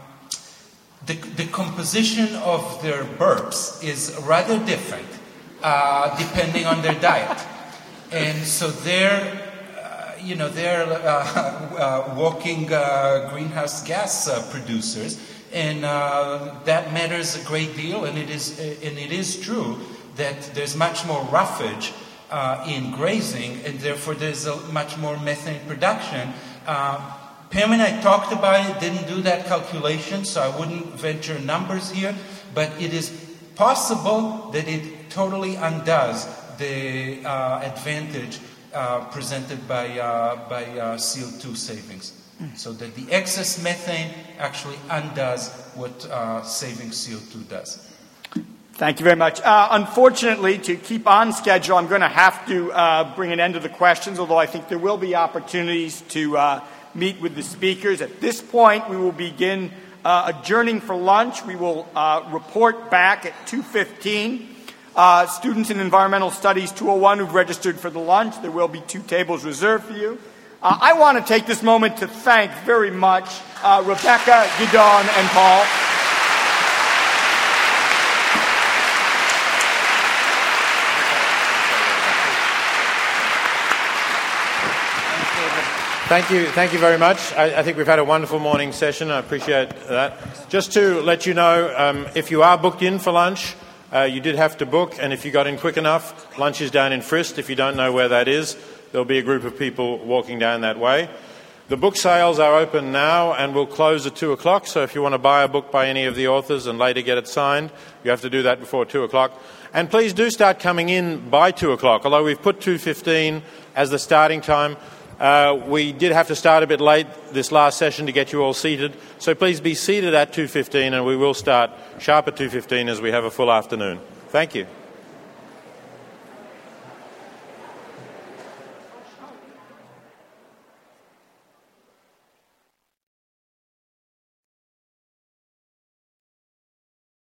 the, the, composition of their burps is rather different uh, depending on their diet. And so they're, uh, you know, they're uh, uh walking uh, greenhouse gas uh, producers, and that matters a great deal. And it is, and it is true that there's much more roughage in grazing, and therefore there's a much more methane production. Pam and I talked about it, didn't do that calculation, so I wouldn't venture numbers here, but it is possible that it totally undoes the uh, advantage uh, presented by, uh, by uh, CO2 savings. So that the excess methane actually undoes what uh, saving CO2 does. Thank you very much. Uh, unfortunately, to keep on schedule, I'm going to have to uh, bring an end to the questions, although I think there will be opportunities to uh, meet with the speakers. At this point, we will begin uh, adjourning for lunch. We will uh, report back at 2.15. Uh, students in Environmental Studies 201 who've registered for the lunch, there will be two tables reserved for you. Uh, I want to take this moment to thank very much uh, Rebecca, Gidon, and Paul. Thank you. Thank you very much. I, I, think we've had a wonderful morning session. I appreciate that. Just to let you know, um, if you are booked in for lunch, uh, you did have to book, and if you got in quick enough, lunch is down in Frist. If you don't know where that is, there'll be a group of people walking down that way. The book sales are open now and will close at 2 o'clock, so if you want to buy a book by any of the authors and later get it signed, you have to do that before 2 o'clock. And please do start coming in by 2 o'clock, although we've put 2.15 as the starting time. Uh, we did have to start a bit late this last session to get you all seated, so please be seated at 2.15 and we will start sharp at 2.15 as we have a full afternoon. Thank you.